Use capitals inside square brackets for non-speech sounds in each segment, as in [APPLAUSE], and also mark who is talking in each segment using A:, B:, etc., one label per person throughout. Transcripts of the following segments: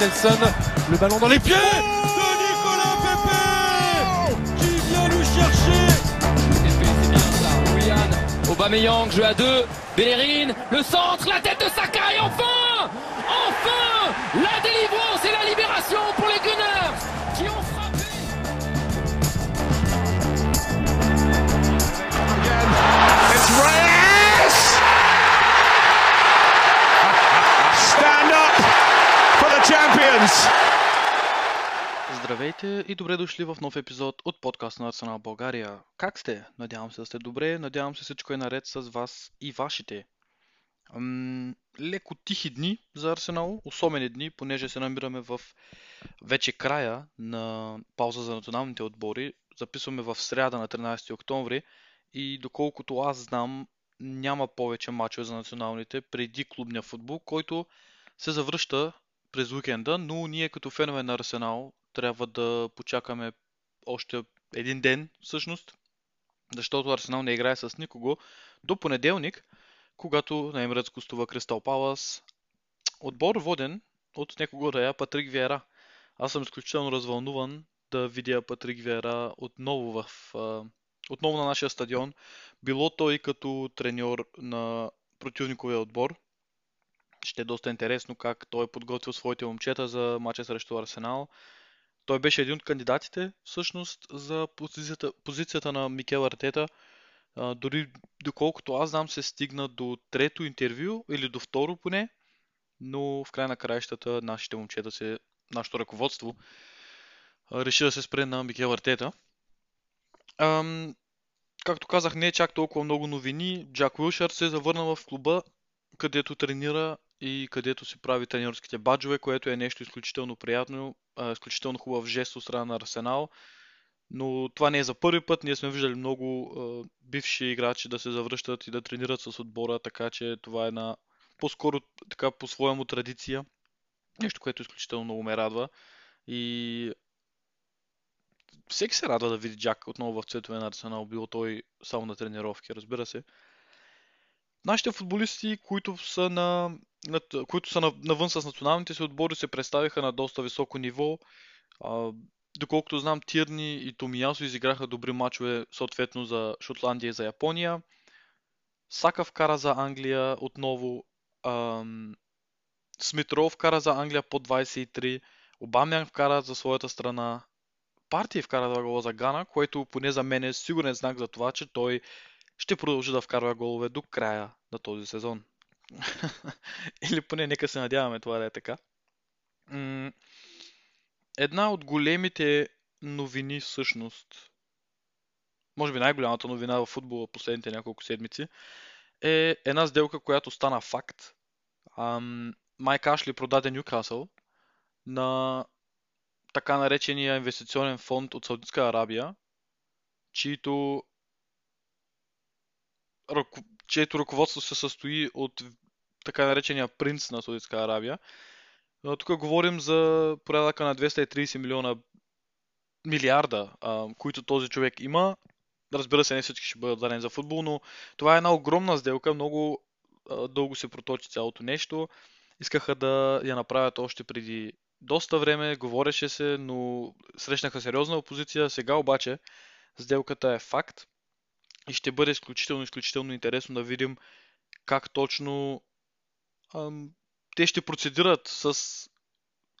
A: Nelson. Le ballon dans les pieds de Nicolas Pepe qui vient nous chercher.
B: c'est bien ça. Willian, Aubameyang, jeu à deux. Bellerin, le centre, la tête de Saka et enfin Enfin La délivrance et la libération pour les Gunners qui ont frappé
C: It's Reyes!
D: Здравейте и добре дошли в нов епизод от подкаст на Арсенал България. Как сте? Надявам се да сте добре, надявам се всичко е наред с вас и вашите. Ам, леко тихи дни за Арсенал, особени дни, понеже се намираме в вече края на пауза за националните отбори. Записваме в сряда на 13 октомври и доколкото аз знам, няма повече мачове за националните преди клубния футбол, който се завръща през уикенда, но ние като фенове на Арсенал трябва да почакаме още един ден всъщност, защото Арсенал не играе с никого до понеделник, когато на Емирец гостува Кристал Палас. Отбор воден от някого да я Патрик Виера. Аз съм изключително развълнуван да видя Патрик Виера отново в отново на нашия стадион. Било той като треньор на противниковия отбор. Ще е доста интересно как той е подготвил своите момчета за мача срещу Арсенал. Той беше един от кандидатите, всъщност, за позицията, позицията на Микел Артета. А, дори доколкото аз знам, се стигна до трето интервю или до второ поне, но в край на краищата нашите момчета се, нашето ръководство а, реши да се спре на Микел Артета. Ам, както казах, не е чак толкова много новини. Джак Уилшар се е завърнал в клуба, където тренира и където си прави тренерските баджове, което е нещо изключително приятно, изключително хубав жест от страна на Арсенал. Но това не е за първи път. Ние сме виждали много бивши играчи да се завръщат и да тренират с отбора, така че това е една по-скоро така по-своему традиция. Нещо, което изключително много ме радва. И всеки се радва да види Джак отново в цветове на Арсенал, било той само на тренировки, разбира се. Нашите футболисти, които са, на, които са на, навън с националните си отбори, се представиха на доста високо ниво. Доколкото знам, Тирни и Томиясо изиграха добри мачове, съответно за Шотландия и за Япония. Сака вкара за Англия отново. Ам, Смитров вкара за Англия по 23. Обамян вкара за своята страна. Партия вкара два гола за Гана, което поне за мен е сигурен знак за това, че той ще продължи да вкарва голове до края на този сезон. [LAUGHS] Или поне нека се надяваме това да е така. Една от големите новини всъщност, може би най-голямата новина в футбола последните няколко седмици, е една сделка, която стана факт. Майк Ашли продаде Ньюкасъл на така наречения инвестиционен фонд от Саудитска Арабия, чието, чието ръководство се състои от така наречения принц на Саудитска Арабия. Тук говорим за порядъка на 230 милиона милиарда, които този човек има. Разбира се, не всички ще бъдат дадени за футбол, но това е една огромна сделка, много дълго се проточи цялото нещо. Искаха да я направят още преди доста време, говореше се, но срещнаха сериозна опозиция. Сега обаче сделката е факт и ще бъде изключително, изключително интересно да видим как точно ам, те ще процедират с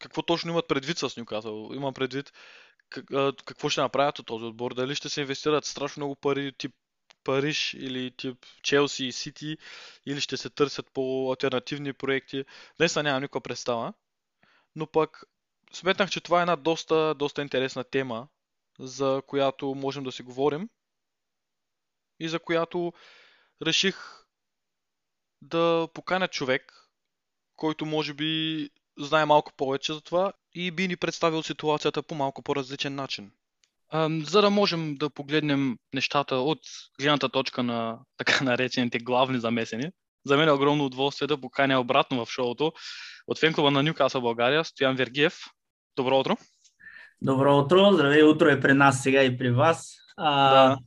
D: какво точно имат предвид с Нюкасъл. Имам предвид какво ще направят от този отбор. Дали ще се инвестират страшно много пари тип Париж или тип Челси и Сити или ще се търсят по альтернативни проекти. Днес нямам никаква представа. Но пък сметнах, че това е една доста, доста интересна тема, за която можем да си говорим и за която реших да поканя човек, който може би знае малко повече за това и би ни представил ситуацията по малко по-различен начин. За да можем да погледнем нещата от гледната точка на така [LAUGHS] наречените главни замесени, за мен е огромно удоволствие да поканя обратно в шоуто от фенклуба на Нюкасъл България, Стоян Вергиев. Добро утро!
E: Добро утро! Здравей, утро е при нас сега и при вас. А,
D: Да.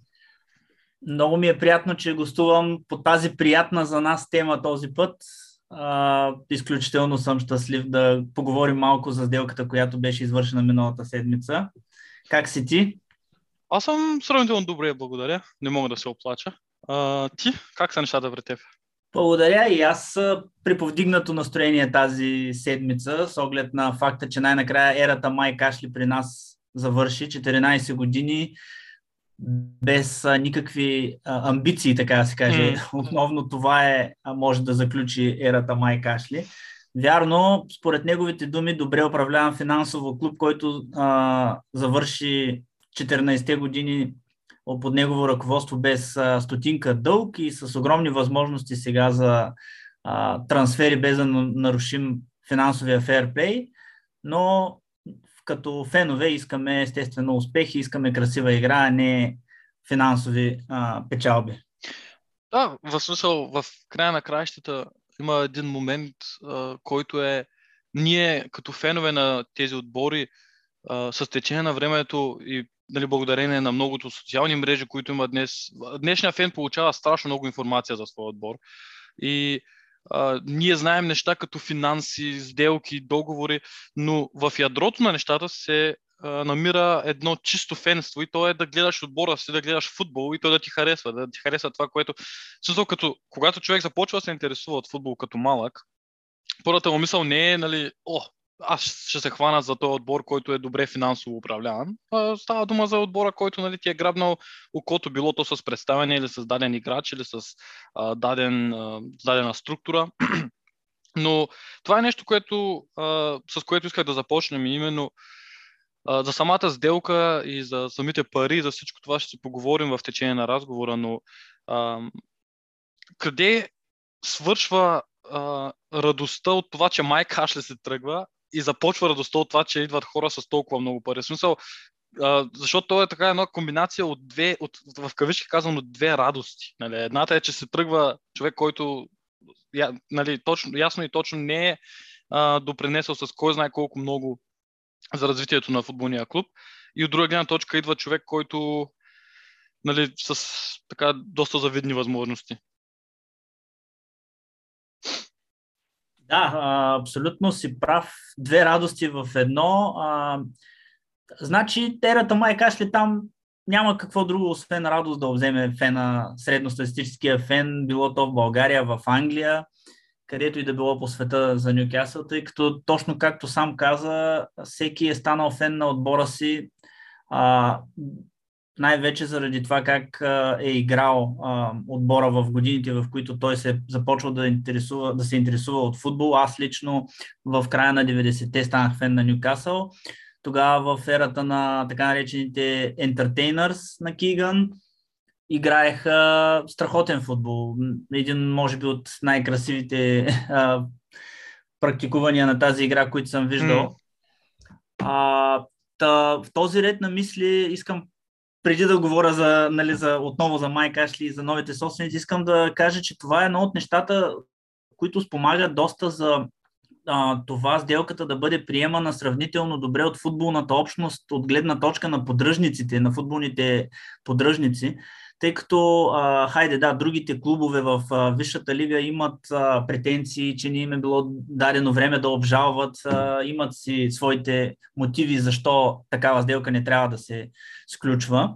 E: Много ми е приятно, че гостувам по тази приятна за нас тема този път. А, изключително съм щастлив да поговорим малко за сделката, която беше извършена миналата седмица. Как си ти?
D: Аз съм сравнително добре, благодаря. Не мога да се оплача. А, ти, как са нещата при теб?
E: Благодаря и аз при повдигнато настроение тази седмица, с оглед на факта, че най-накрая ерата Май Кашли при нас завърши 14 години без а, никакви а, амбиции, така да се каже. Mm. [LAUGHS] Основно това е, а, може да заключи ерата Май Кашли. Вярно, според неговите думи, добре управляван финансово клуб, който а, завърши 14-те години под негово ръководство без а, стотинка дълг и с огромни възможности сега за а, трансфери, без да нарушим финансовия фейрплей, но като фенове искаме естествено успехи, искаме красива игра, а не финансови а, печалби.
D: Да, в смисъл, в края на краищата има един момент, а, който е ние като фенове на тези отбори а, с течение на времето и нали, благодарение на многото социални мрежи, които има днес. Днешният фен получава страшно много информация за своя отбор. И ние знаем неща като финанси, сделки, договори, но в ядрото на нещата се намира едно чисто фенство и то е да гледаш отбора си, да гледаш футбол и то да ти харесва, да ти харесва това, което... Смисъл, като, когато човек започва да се интересува от футбол като малък, първата му мисъл не е, нали, о, аз ще се хвана за този отбор, който е добре финансово управляван. А, става дума за отбора, който нали, ти е грабнал окото, било то с представяне или с даден играч, или с а, даден, а, дадена структура. [CLEARS THROAT] Но това е нещо, което, а, с което исках да започнем именно а, за самата сделка и за самите пари, за всичко това ще си поговорим в течение на разговора, но а, къде свършва а, радостта от това, че Майк Ашли се тръгва и започва радостта от това, че идват хора с толкова много пари. В смисъл, а, защото то е така една комбинация от две, от, в кавички казвам, от две радости. Нали? Едната е, че се тръгва човек, който я, нали, точно, ясно и точно не е а, допринесъл с кой знае колко много за развитието на футболния клуб. И от друга гледна точка идва човек, който нали, с така доста завидни възможности.
E: Да, абсолютно си прав. Две радости в едно. Значи, терата май кашли там няма какво друго, освен радост да вземе фена, средностатистическия фен, било то в България, в Англия, където и да било по света за Нюкасъл, тъй като точно както сам каза, всеки е станал фен на отбора си. А, най-вече заради това как е играл а, отбора в годините, в които той се започва да, интересува, да се интересува от футбол. Аз лично в края на 90-те станах фен на Ньюкасъл. Тогава в ерата на така наречените entertainers на Киган играеха страхотен футбол. Един, може би, от най-красивите а, практикувания на тази игра, които съм виждал. Mm. А, та, в този ред на мисли искам преди да говоря за, нали, за, отново за Майк Ашли и за новите собственици, искам да кажа, че това е едно от нещата, които спомагат доста за а, това сделката да бъде приемана сравнително добре от футболната общност, от гледна точка на поддръжниците, на футболните поддръжници, тъй като, а, хайде да, другите клубове в а, Висшата лига имат а, претенции, че не им е било дадено време да обжалват, а, имат си своите мотиви защо такава сделка не трябва да се сключва.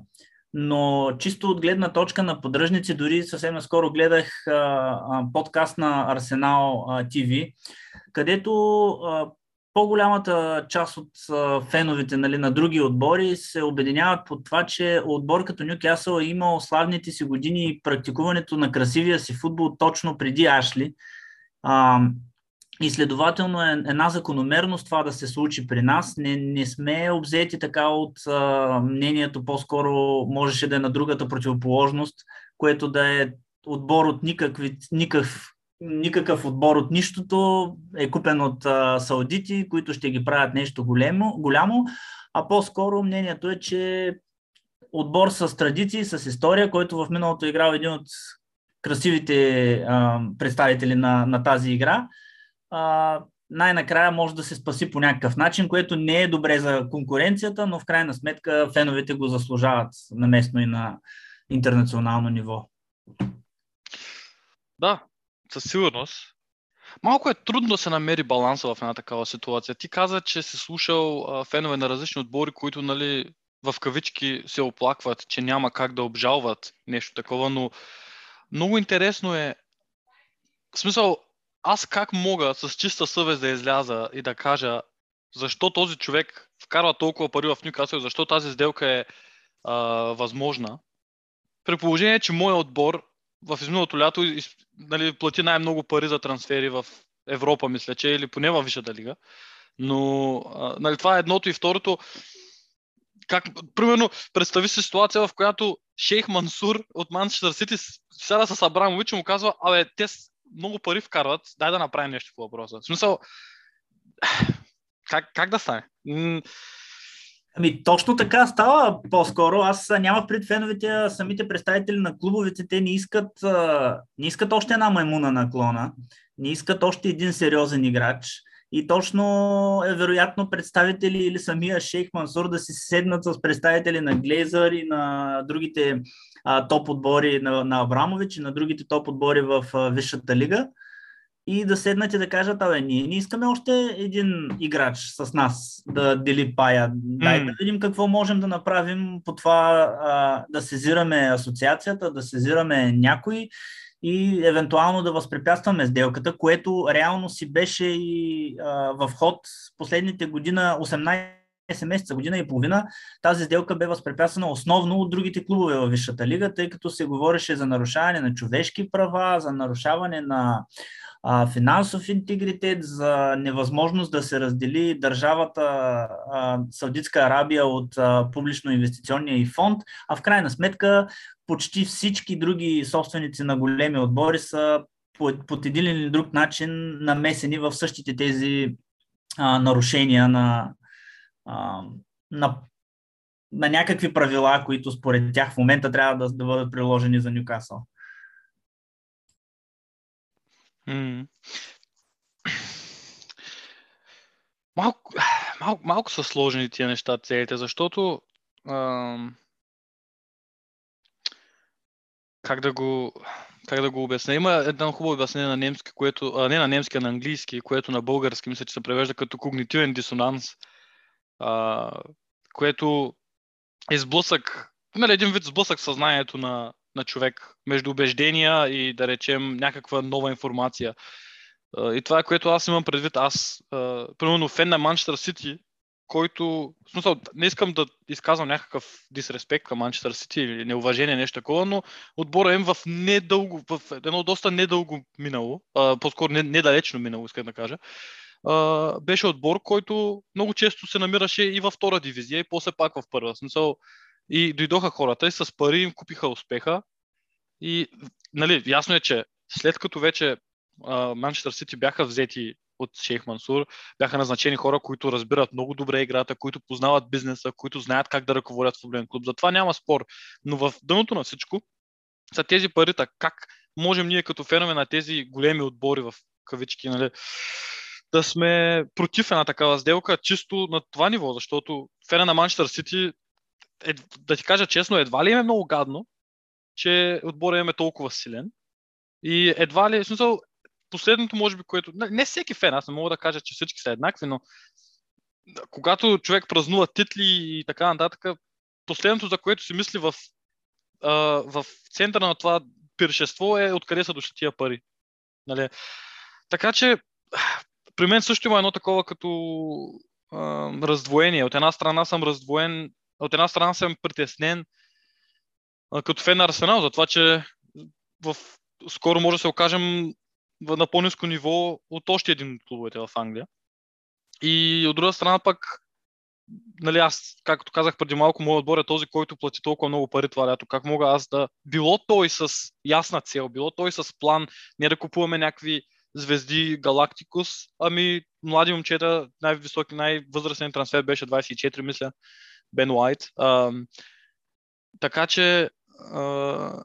E: Но чисто от гледна точка на поддръжници, дори съвсем наскоро гледах а, а, подкаст на Арсенал ТВ, където а, по-голямата част от феновете нали, на други отбори се обединяват под това, че отбор като Нюкасъл е имал славните си години и практикуването на красивия си футбол точно преди Ашли. И следователно е една закономерност това да се случи при нас. Не, не сме обзети така от а, мнението, по-скоро можеше да е на другата противоположност, което да е отбор от никакви, никакъв никакъв отбор от нищото е купен от а, саудити, които ще ги правят нещо голямо, голямо а по-скоро мнението е, че отбор с традиции, с история, който в миналото е играл един от красивите а, представители на, на тази игра, а, най-накрая може да се спаси по някакъв начин, което не е добре за конкуренцията, но в крайна сметка феновете го заслужават на местно и на интернационално ниво.
D: Да, със сигурност. Малко е трудно да се намери баланса в една такава ситуация. Ти каза, че си слушал а, фенове на различни отбори, които нали, в кавички се оплакват, че няма как да обжалват нещо такова, но много интересно е, в смисъл, аз как мога с чиста съвест да изляза и да кажа защо този човек вкарва толкова пари в Ньюкасъл, защо тази сделка е а, възможна, при положение, че моят отбор в изминалото лято нали, плати най-много пари за трансфери в Европа, мисля, че или поне във Висшата лига. Но а, нали, това е едното и второто. Как, примерно, представи си ситуация, в която Шейх Мансур от Манчестър Сити сяда с Абрамович и му казва, абе, те много пари вкарват, дай да направим нещо по въпроса. В смисъл, [SIGHS] как, как да стане?
E: Ами точно така става по-скоро. Аз нямах пред феновете, самите представители на клубовете, те не искат, не искат още една маймуна на клона, не искат още един сериозен играч. И точно е вероятно представители или самия Шейх Мансур да си седнат с представители на Глейзър и на другите а, топ отбори на, на Абрамович и на другите топ отбори в а, Висшата лига и да седнат и да кажат, абе, ние не искаме още един играч с нас да дели пая. Дай mm. да видим какво можем да направим по това а, да сезираме асоциацията, да сезираме някой и евентуално да възпрепятстваме сделката, което реално си беше и а, в ход последните година, 18 месеца, година и половина, тази сделка бе възпрепятствана основно от другите клубове във Висшата лига, тъй като се говореше за нарушаване на човешки права, за нарушаване на а, финансов интегритет, за невъзможност да се раздели държавата а, Саудитска Арабия от публично-инвестиционния и фонд, а в крайна сметка почти всички други собственици на големи отбори са под, един или друг начин намесени в същите тези нарушения на, на, на някакви правила, които според тях в момента трябва да, да бъдат приложени за Нюкасъл.
D: Малко, [SIGHS] малко, малко са сложни тия неща целите, защото ам, как да го как да го обясня? Има едно хубаво обяснение на немски, което, а, не на немски, а на английски, което на български мисля, че се превежда като когнитивен дисонанс, а, което е сблъсък, нали, един вид сблъсък съзнанието на, на човек между убеждения и да речем някаква нова информация. И това е което аз имам предвид. Аз, примерно, фен на Манчестър Сити, който, в смисъл, не искам да изказвам някакъв дисреспект към Манчестър Сити или неуважение, нещо такова, но отбора им в недълго, в едно доста недълго минало, по-скоро недалечно минало, искам да кажа, беше отбор, който много често се намираше и във втора дивизия и после пак в първа. Смисъл, и дойдоха хората и с пари им купиха успеха. И нали, ясно е, че след като вече Манчестър Сити бяха взети от Шейх Мансур, бяха назначени хора, които разбират много добре играта, които познават бизнеса, които знаят как да ръководят футболен клуб. Затова няма спор. Но в дъното на всичко са тези парита. Как можем ние като фенове на тези големи отбори в кавички, нали, да сме против една такава сделка, чисто на това ниво, защото фена на Манчестър Сити е, да ти кажа честно, едва ли им е много гадно, че отборът им е толкова силен. И едва ли, в смисъл, последното, може би, което. Не всеки фен, аз не мога да кажа, че всички са еднакви, но когато човек празнува титли и така нататък, последното, за което си мисли в, в центъра на това пиршество е откъде са дошли тия пари. Нали? Така че, при мен също има едно такова като а, раздвоение. От една страна съм раздвоен от една страна съм притеснен като фен на Арсенал, за това, че в, скоро може да се окажем на по-низко ниво от още един от клубовете в Англия. И от друга страна пък, нали аз, както казах преди малко, моят отбор е този, който плати толкова много пари това лято. Как мога аз да... Било той с ясна цел, било той с план, не да купуваме някакви звезди Галактикус, ами млади момчета, най-високи, най-възрастен трансфер беше 24, мисля. Бен Уайт. А, така че а,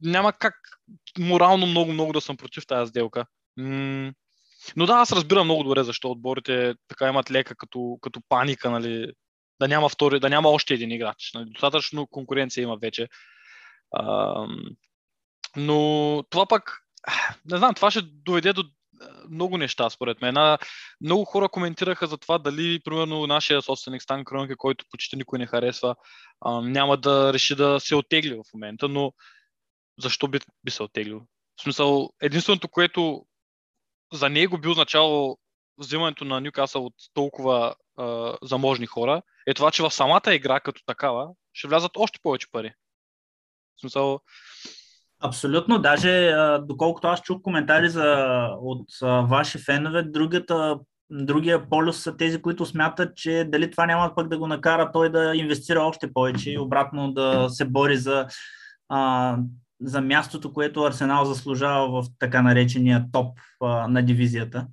D: няма как морално много-много да съм против тази сделка. Но да, аз разбирам много добре защо отборите така имат лека като, като паника, нали, да няма, втори, да няма още един играч. Нали, достатъчно конкуренция има вече. А, но това пък не знам, това ще доведе до много неща, според мен. Много хора коментираха за това дали, примерно, нашия собственик Стан Кронке, който почти никой не харесва, няма да реши да се отегли в момента, но защо би, би се оттеглил? В смисъл, единственото, което за него би означало взимането на Нюкасъл от толкова а, заможни хора, е това, че в самата игра като такава ще влязат още повече пари. В смисъл,
E: Абсолютно. Даже доколкото аз чух коментари за, от ваши фенове, другата, другия полюс са тези, които смятат, че дали това няма пък да го накара той да инвестира още повече и обратно да се бори за, а, за мястото, което Арсенал заслужава в така наречения топ а, на дивизията.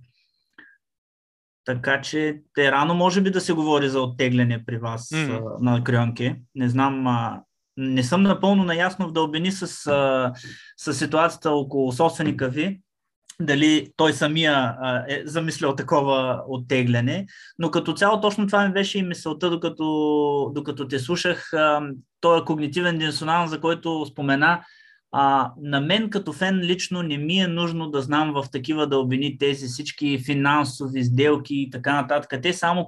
E: Така че те рано може би да се говори за оттегляне при вас mm. а, на Крионке. Не знам а, не съм напълно наясно в дълбини с, с ситуацията около собственика ви, дали той самия е замислял такова оттегляне, но като цяло точно това ми беше и мисълта, докато, докато те слушах, този е когнитивен дисонанс, за който спомена, а, на мен като фен лично не ми е нужно да знам в такива дълбини тези всички финансови сделки и така нататък. Те само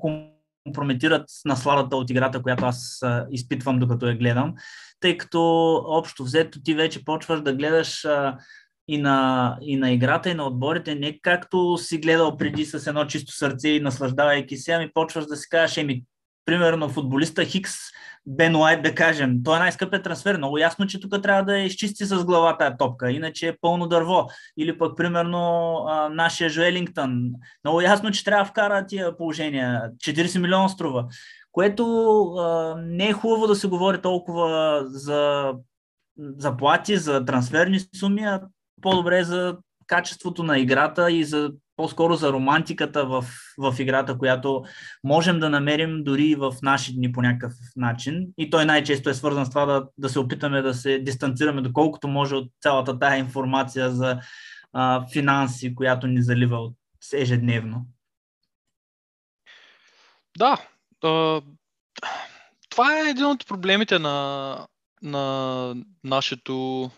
E: компрометират насладата от играта, която аз изпитвам докато я гледам, тъй като общо взето ти вече почваш да гледаш и, на, и на играта, и на отборите, не както си гледал преди с едно чисто сърце и наслаждавайки се, ами почваш да си кажеш, еми, примерно футболиста Хикс, Бен Уайт, да кажем, той е най-скъпият трансфер. Много ясно, че тук трябва да изчисти с глава тая топка, иначе е пълно дърво. Или пък, примерно, а, нашия Жуелингтън. Много ясно, че трябва да вкара тия положения. 40 милиона струва. Което а, не е хубаво да се говори толкова за заплати, за трансферни суми, а по-добре за качеството на играта и за по-скоро за романтиката в, в играта, която можем да намерим дори в наши дни по някакъв начин. И той най-често е свързан с това да, да се опитаме да се дистанцираме доколкото може от цялата тая информация за а, финанси, която ни залива от ежедневно.
D: Да, това е един от проблемите на, на нашето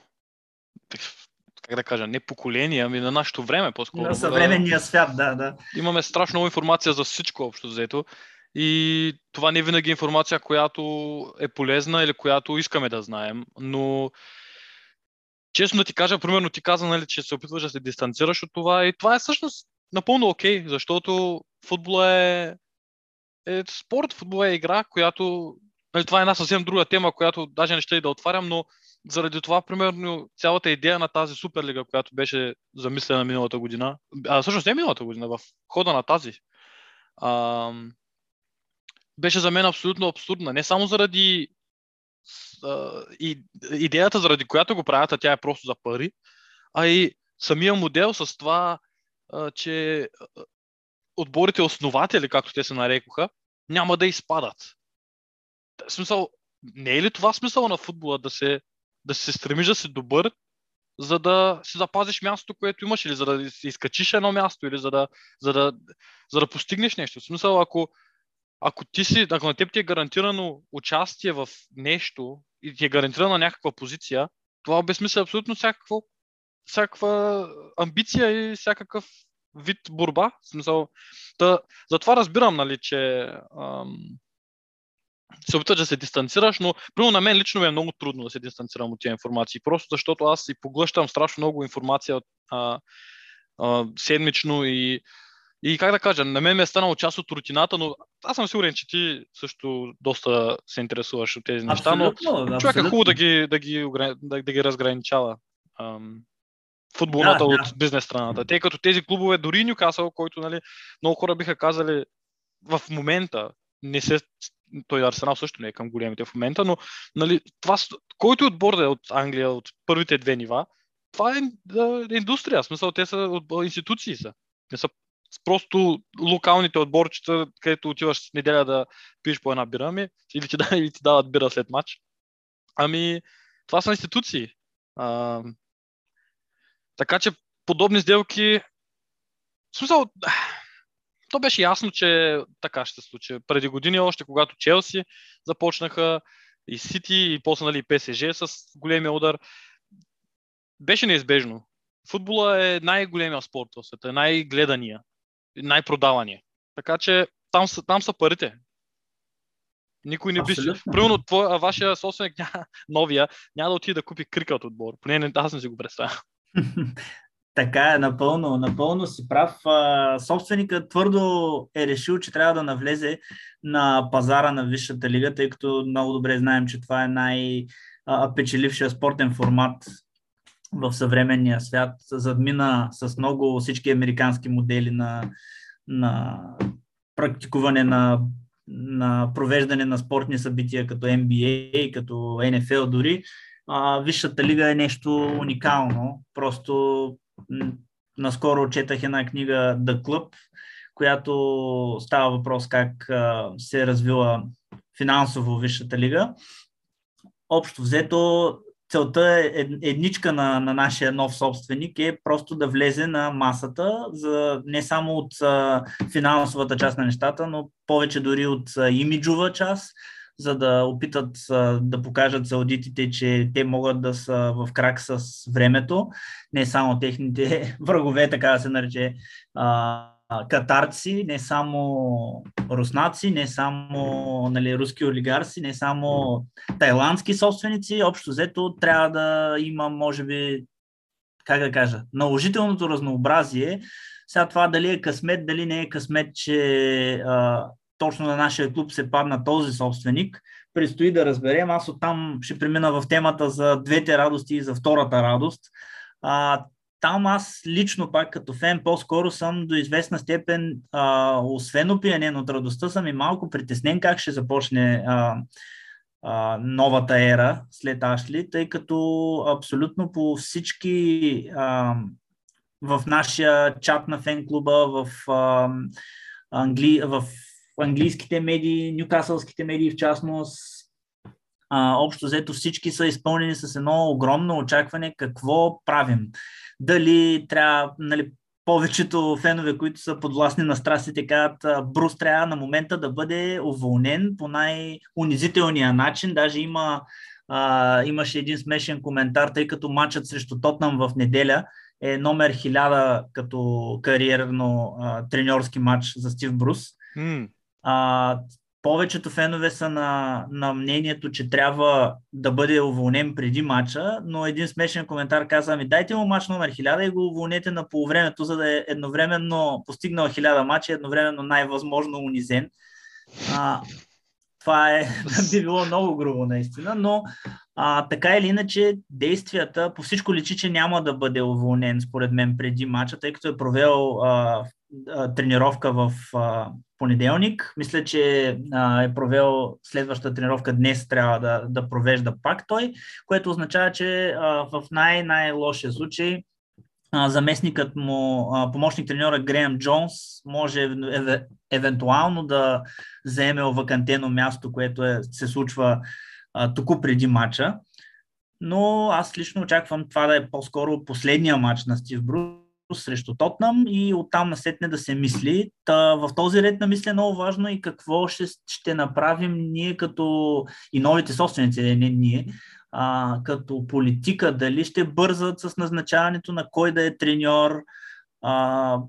D: как да кажа, не поколение, ами на нашето време по-скоро.
E: На съвременния свят, да, да.
D: Имаме страшно много информация за всичко общо взето. И това не е винаги информация, която е полезна или която искаме да знаем. Но честно да ти кажа, примерно ти каза, нали, че се опитваш да се дистанцираш от това и това е всъщност напълно окей, okay, защото футбол е, е спорт, футбол е игра, която нали, това е една съвсем друга тема, която даже не ще и да отварям, но заради това, примерно, цялата идея на тази Суперлига, която беше замислена миналата година, а всъщност не миналата година, в хода на тази, а, беше за мен абсолютно абсурдна. Не само заради а, и, идеята, заради която го правят, а тя е просто за пари, а и самия модел с това, а, че отборите основатели, както те се нарекоха, няма да изпадат. В смисъл, не е ли това смисъл на футбола да се да се стремиш да си добър, за да си запазиш мястото, което имаш, или за да изкачиш едно място, или за да, за да, за да постигнеш нещо. В смисъл, ако, ако, ти си, ако на теб ти е гарантирано участие в нещо и ти е гарантирана някаква позиция, това обезмисля абсолютно всякакво, всякаква амбиция и всякакъв вид борба. В смисъл, да, затова разбирам, нали, че ам, се опитваш да се дистанцираш, но примерно на мен лично ми е много трудно да се дистанцирам от тези информации, просто защото аз си поглъщам страшно много информация а, а, седмично и, и как да кажа, на мен ми е станало част от рутината, но аз съм сигурен, че ти също доста се интересуваш от тези неща, но човек е хубаво да ги, да ги, да, да ги разграничава. Ам, футболната да, от да. бизнес страната. Тъй като тези клубове, дори Нюкасъл, който нали, много хора биха казали в момента не се той Арсенал също не е към големите в момента, но нали, това, който е отбор да е от Англия, от първите две нива, това е да, индустрия, смисъл те са от институции са. Не са просто локалните отборчета, където отиваш с неделя да пиеш по една бира, ами, или, ти, или ти дават бира след матч. Ами, това са институции. А, така че подобни сделки, в смисъл, то беше ясно, че така ще се случи. Преди години, още когато Челси започнаха и Сити, и после нали, ПСЖ с големия удар, беше неизбежно. футбола е най-големия спорт в света, най-гледания, най-продавания. Така че там са, там са парите. Никой не би.
E: Абсолютно.
D: Примерно, твой, а вашия собственик, ня- новия, няма да отиде да купи крикът отбор. Поне не, аз не си го представя. [LAUGHS]
E: Така е, напълно, напълно си прав. А, Собственикът твърдо е решил, че трябва да навлезе на пазара на Висшата лига, тъй като много добре знаем, че това е най-печелившия спортен формат в съвременния свят. Задмина с много всички американски модели на, на практикуване на, на провеждане на спортни събития като NBA, като NFL дори. Висшата лига е нещо уникално. Просто наскоро четах една книга The Club, която става въпрос как се е развила финансово Висшата лига. Общо взето, целта е ед- едничка на, на нашия нов собственик е просто да влезе на масата, за, не само от финансовата част на нещата, но повече дори от имиджова част, за да опитат да покажат саудитите, че те могат да са в крак с времето, не само техните [LAUGHS] врагове, така да се нарече, катарци, не само руснаци, не само нали, руски олигарси, не само тайландски собственици. Общо взето трябва да има, може би, как да кажа, наложителното разнообразие. Сега това дали е късмет, дали не е късмет, че а, точно на нашия клуб се падна този собственик. Предстои да разберем. Аз оттам ще премина в темата за двете радости и за втората радост. А, там аз лично пак като фен по-скоро съм до известна степен, а, освен опиянен от радостта, съм и малко притеснен как ще започне а, а, новата ера след Ашли, тъй като абсолютно по всички а, в нашия чат на фен клуба, в, а, англи, в английските медии, нюкасълските медии в частност, а, общо взето всички са изпълнени с едно огромно очакване какво правим. Дали трябва, нали, повечето фенове, които са подвластни на страстите, казват, Брус трябва на момента да бъде уволнен по най-унизителния начин. Даже има, а, имаше един смешен коментар, тъй като матчът срещу Тотнам в неделя е номер 1000 като кариерно а, треньорски матч за Стив Брус.
D: М,
E: А, повечето фенове са на, на мнението, че трябва да бъде уволнен преди матча, но един смешен коментар каза, ми дайте му матч номер 1000 и го уволнете на полувремето, за да е едновременно постигнал 1000 матча и едновременно най-възможно унизен. А, това е, [LAUGHS] би било много грубо наистина, но а, така или иначе действията, по всичко личи, че няма да бъде уволнен според мен преди матча, тъй като е провел а, а, тренировка в а, понеделник. Мисля, че а, е провел следващата тренировка днес, трябва да, да провежда пак той, което означава, че а, в най-най-лошия случай а, заместникът му, помощник треньора Греъм Джонс, може ев- ев- евентуално да заеме овакантено място, което е, се случва а, току преди матча. Но аз лично очаквам това да е по-скоро последния матч на Стив Брус срещу Тотнам и оттам насетне да се мисли. Та, в този ред на мисли е много важно и какво ще, ще направим ние като и новите собственици, не ние, а, като политика, дали ще бързат с назначаването на кой да е треньор, а,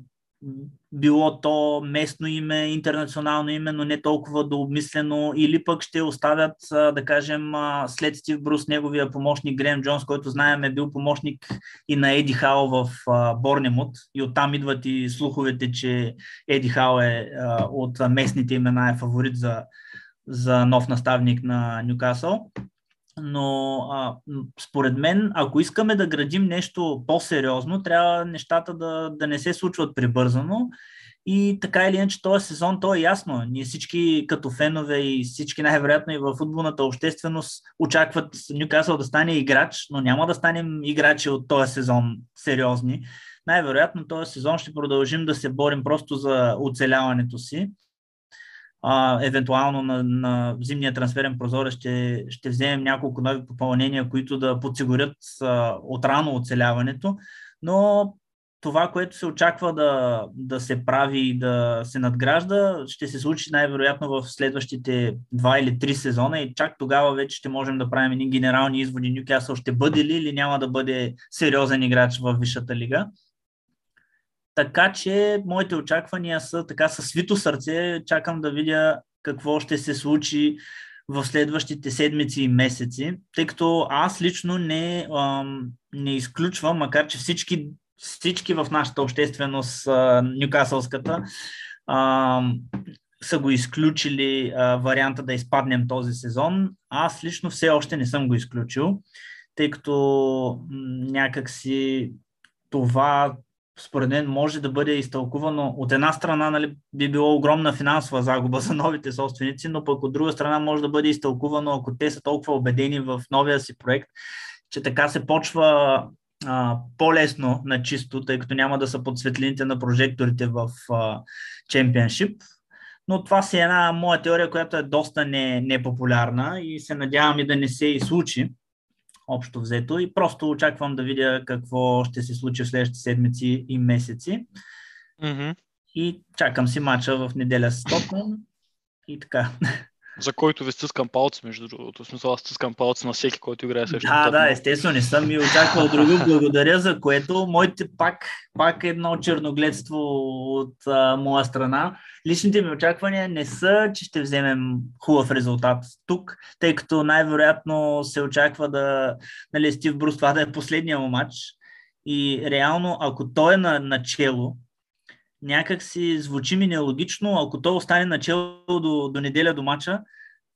E: било то местно име, интернационално име, но не толкова дообмислено, или пък ще оставят, да кажем, след Стив Брус, неговия помощник Грем Джонс, който знаем е бил помощник и на Еди Хао в Борнемут, и оттам идват и слуховете, че Еди Хао е от местните имена е фаворит за, за нов наставник на Нюкасъл но а, според мен, ако искаме да градим нещо по-сериозно, трябва нещата да, да не се случват прибързано. И така или иначе, този сезон, то е ясно. Ние всички като фенове и всички най-вероятно и в футболната общественост очакват Нюкасъл да стане играч, но няма да станем играчи от този сезон сериозни. Най-вероятно този сезон ще продължим да се борим просто за оцеляването си а, евентуално на, на зимния трансферен прозорец ще, ще вземем няколко нови попълнения, които да подсигурят а, отрано оцеляването. Но това, което се очаква да, да се прави и да се надгражда, ще се случи най-вероятно в следващите два или три сезона и чак тогава вече ще можем да правим едни генерални изводи. Нюкасъл ще бъде ли или няма да бъде сериозен играч в Висшата лига. Така че моите очаквания са така със свито сърце. Чакам да видя какво ще се случи в следващите седмици и месеци, тъй като аз лично не, ам, не изключвам, макар че всички, всички в нашата общественост, нюкасълската, ам, са го изключили а, варианта да изпаднем този сезон. Аз лично все още не съм го изключил, тъй като някакси това според мен може да бъде изтълкувано. От една страна нали, би било огромна финансова загуба [LAUGHS] за новите собственици, но пък от друга страна може да бъде изтълкувано, ако те са толкова убедени в новия си проект, че така се почва а, по-лесно на чисто, тъй като няма да са под светлините на прожекторите в а, Championship. Но това си е една моя теория, която е доста не, непопулярна и се надявам и да не се и случи общо взето и просто очаквам да видя какво ще се случи в следващите седмици и месеци.
D: Mm-hmm.
E: И чакам си мача в неделя с Тотнам и така.
D: За който ви стискам палци, между другото. В смисъл, аз стискам палци на всеки, който играе също.
E: Да, да, естествено, не съм и очаквал друго. Благодаря за което. Моите пак, пак едно черногледство от а, моя страна. Личните ми очаквания не са, че ще вземем хубав резултат тук, тъй като най-вероятно се очаква да, нали, Стив Брус това да е последния му матч. И реално, ако той е на начало, някак си звучи ми нелогично, ако той остане начало до, до неделя до мача,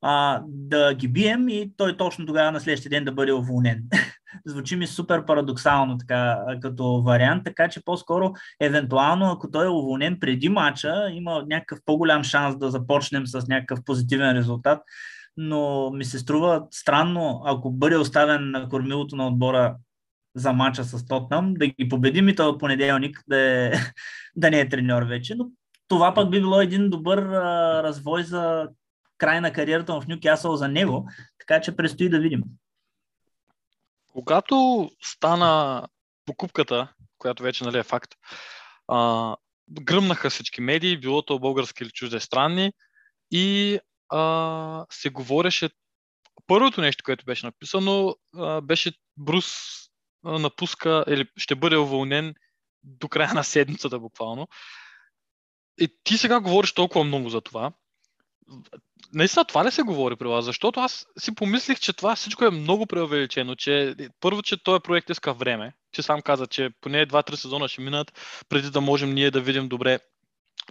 E: а, да ги бием и той точно тогава на следващия ден да бъде уволнен. [LAUGHS] звучи ми супер парадоксално така, като вариант, така че по-скоро, евентуално, ако той е уволнен преди мача, има някакъв по-голям шанс да започнем с някакъв позитивен резултат, но ми се струва странно, ако бъде оставен на кормилото на отбора за мача с Тотнам, да ги победим и този понеделник да, е, [LAUGHS] да не е треньор вече. Но това пък би било един добър а, развой за край на кариерата в Нюкасъл за него, така че предстои да видим.
D: Когато стана покупката, която вече нали, е факт, а, гръмнаха всички медии, било то български или чуждестранни и а, се говореше първото нещо, което беше написано, а, беше Брус напуска или ще бъде уволнен до края на седмицата буквално. И ти сега говориш толкова много за това. Наистина това не се говори при вас, защото аз си помислих, че това всичко е много преувеличено, че първо, че този проект иска време, че сам каза, че поне 2-3 сезона ще минат, преди да можем ние да видим добре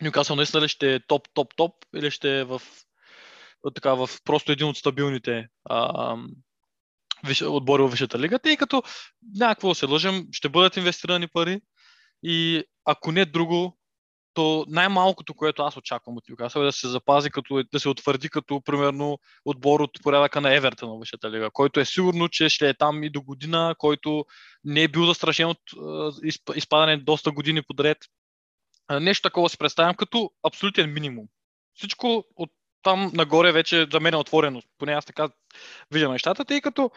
D: Нюкасъл наистина ли ще е топ, топ, топ или ще е в, така, в просто един от стабилните а, отбори в Висшата лига, тъй като някакво се лъжем, ще бъдат инвестирани пари и ако не друго, то най-малкото, което аз очаквам от Ньюкасъл е да се запази, като, да се утвърди като примерно отбор от порядъка на Евертън на Висшата лига, който е сигурно, че ще е там и до година, който не е бил застрашен от изпадане доста години подред. Нещо такова си представям като абсолютен минимум. Всичко от там нагоре вече за мен е отворено. Поне аз така видя нещата, тъй като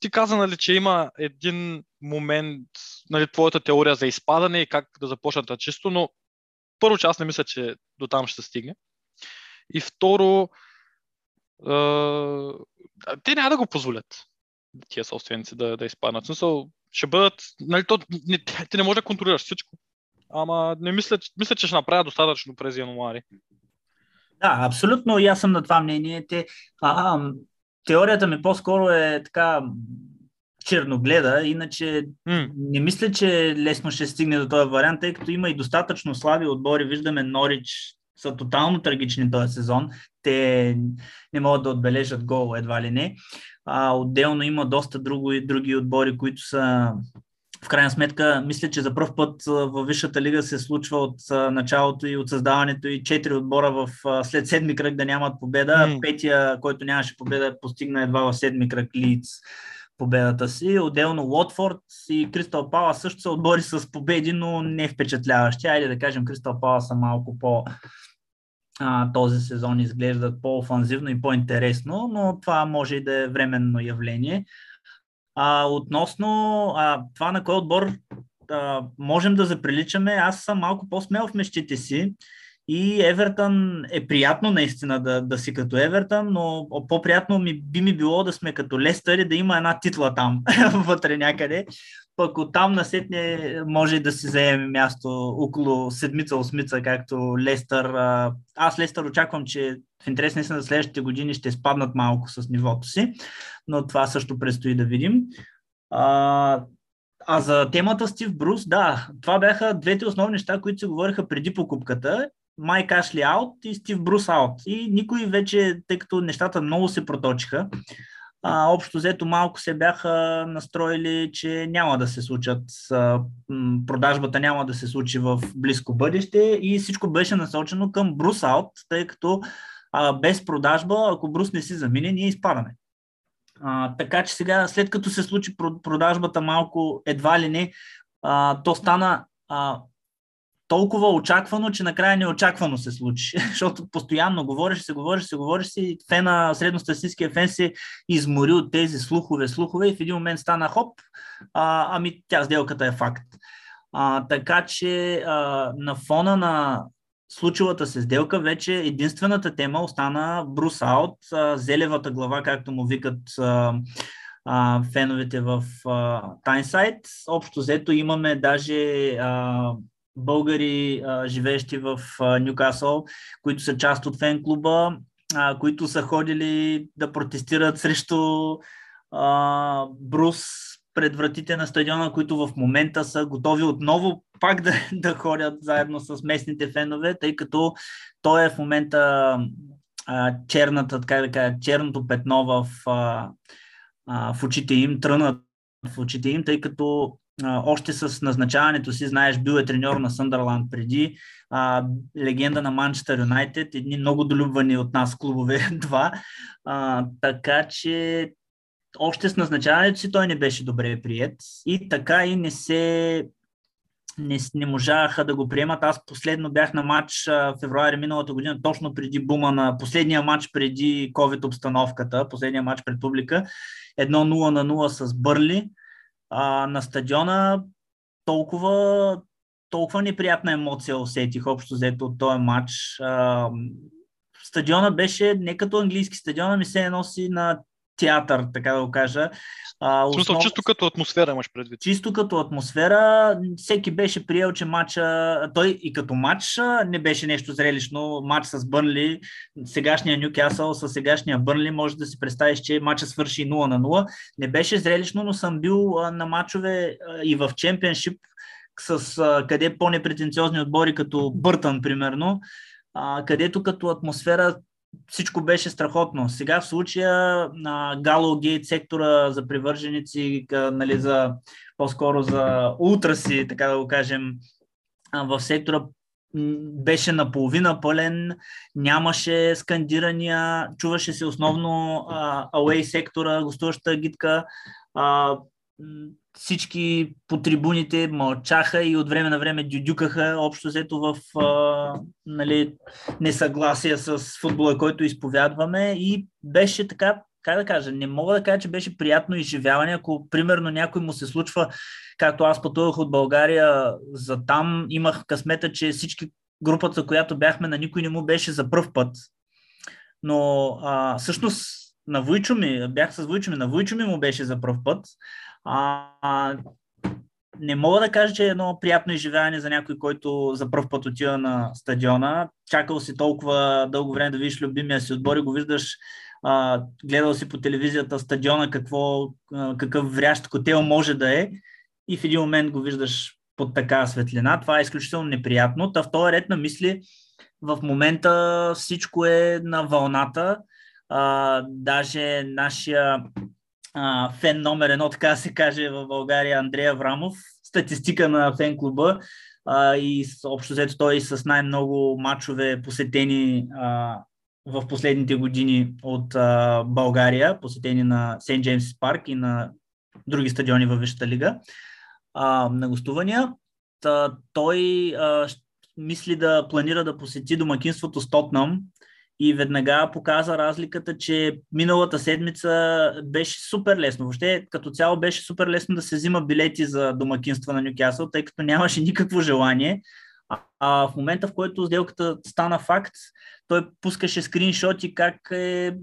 D: ти каза, нали, че има един момент, нали, твоята теория за изпадане и как да започнат на чисто, но първо, че аз не мисля, че до там ще стигне. И второ, е, те няма да го позволят тия собственици да, да изпаднат. Смисъл, ще бъдат, нали, то, не, ти не можеш да контролираш всичко. Ама не мисля, мисля, че ще направя достатъчно през януари.
E: Да, абсолютно и аз съм на това мнение. Те, а, теорията ми по-скоро е така черногледа, иначе mm. не мисля, че лесно ще стигне до този вариант, тъй като има и достатъчно слаби отбори. Виждаме Норич са тотално трагични този сезон. Те не могат да отбележат гол, едва ли не. А, отделно има доста други, други отбори, които са в крайна сметка, мисля, че за първ път в Висшата лига се случва от началото и от създаването и четири отбора в след седми кръг да нямат победа. Mm. Петия, който нямаше победа, постигна едва в седми кръг Лиц победата си. Отделно Уотфорд и Кристал Пала също са отбори с победи, но не впечатляващи. Айде да кажем, Кристал Пала са малко по а, този сезон изглеждат по-офанзивно и по-интересно, но това може и да е временно явление. А, относно а, това на кой отбор а, можем да заприличаме. Аз съм малко по-смел в мечтите си. И Евертън е приятно наистина да, да си като Евертън, но по-приятно ми, би ми било да сме като Лестър и да има една титла там [LAUGHS] вътре някъде. Пък оттам насетне може да си заеме място около седмица-осмица, както Лестър. Аз Лестър очаквам, че в интерес на следващите години ще спаднат малко с нивото си, но това също предстои да видим. А, а за темата Стив Брус, да, това бяха двете основни неща, които се говориха преди покупката Майк Ашли аут и Стив Брус аут. И никой вече, тъй като нещата много се проточиха, а, общо взето малко се бяха настроили, че няма да се случат, а, продажбата няма да се случи в близко бъдеще и всичко беше насочено към Брус аут, тъй като а, без продажба, ако Брус не си замине, ние изпадаме. А, така че сега, след като се случи продажбата малко едва ли не, а, то стана а, толкова очаквано, че накрая неочаквано се случи. [LAUGHS] Защото постоянно говориш се, говориш се, говориш се и фена, средностатистическия фен се измори от тези слухове, слухове и в един момент стана хоп, а, ами тя сделката е факт. А, така че а, на фона на случилата се сделка, вече единствената тема остана Брус Аут, зелевата глава, както му викат а, а, феновете в Тайнсайт. Общо взето имаме даже а, българи, а, живеещи в Нюкасъл, които са част от фен клуба, които са ходили да протестират срещу Брус пред вратите на стадиона, които в момента са готови отново пак да, [LAUGHS] да ходят заедно с местните фенове, тъй като той е в момента черната, така да кажа, черното петно в, в очите им, трънат в очите им, тъй като още с назначаването си, знаеш, бил е треньор на Съндърланд преди, а, легенда на Манчестър Юнайтед, едни много долюбвани от нас клубове, [LAUGHS] два. А, така че още с назначаването си той не беше добре прият и така и не се не, не можаха да го приемат. Аз последно бях на матч в февруари миналата година, точно преди бума на последния матч преди COVID обстановката, последния матч пред публика. Едно 0 на 0 с Бърли а, на стадиона толкова, толкова неприятна емоция усетих общо взето от този матч. А, стадиона беше не като английски стадион, ми се носи на театър, така да го кажа.
D: А, основ... Смисъл, чисто като атмосфера имаш предвид.
E: Чисто като атмосфера. Всеки беше приел, че матча, той и като матч не беше нещо зрелищно. Матч с Бърнли, сегашния Нюкасъл с сегашния Бърнли, може да си представиш, че матча свърши 0 на 0. Не беше зрелищно, но съм бил на матчове и в чемпионшип с къде по-непретенциозни отбори, като Бъртън, примерно, където като атмосфера всичко беше страхотно. Сега в случая на Гало Гейт сектора за привърженици, нали, за, по-скоро за ултраси, така да го кажем, в сектора беше наполовина пълен, нямаше скандирания, чуваше се основно away сектора, гостуващата гидка всички по трибуните мълчаха и от време на време дюдюкаха общо взето в а, нали, несъгласие с футбола, който изповядваме и беше така, как да кажа, не мога да кажа, че беше приятно изживяване, ако примерно някой му се случва, както аз пътувах от България за там, имах късмета, че всички групата, която бяхме, на никой не му беше за пръв път. Но а, всъщност на Войчо ми, бях с Войчо ми, на Войчо ми му беше за пръв път. А, не мога да кажа, че е едно приятно изживяване за някой, който за първ път отива на стадиона. Чакал си толкова дълго време да видиш любимия си отбор и го виждаш, а, гледал си по телевизията стадиона какво, а, какъв врящ котел може да е и в един момент го виждаш под така светлина. Това е изключително неприятно. Та в този ред на мисли в момента всичко е на вълната. А, даже нашия а, фен номер едно, така се каже в България, Андрея Аврамов, статистика на фен клуба а, и общо взето той с най-много матчове посетени а, в последните години от а, България, посетени на Сент Джеймс Парк и на други стадиони във Висшата лига а, на гостувания. Та, той а, мисли да планира да посети домакинството с Тотнам и веднага показа разликата, че миналата седмица беше супер лесно. Въобще като цяло беше супер лесно да се взима билети за домакинства на Нюкасъл, тъй като нямаше [LAUGHS] никакво желание. А, в момента, в който сделката стана факт, той пускаше скриншоти как е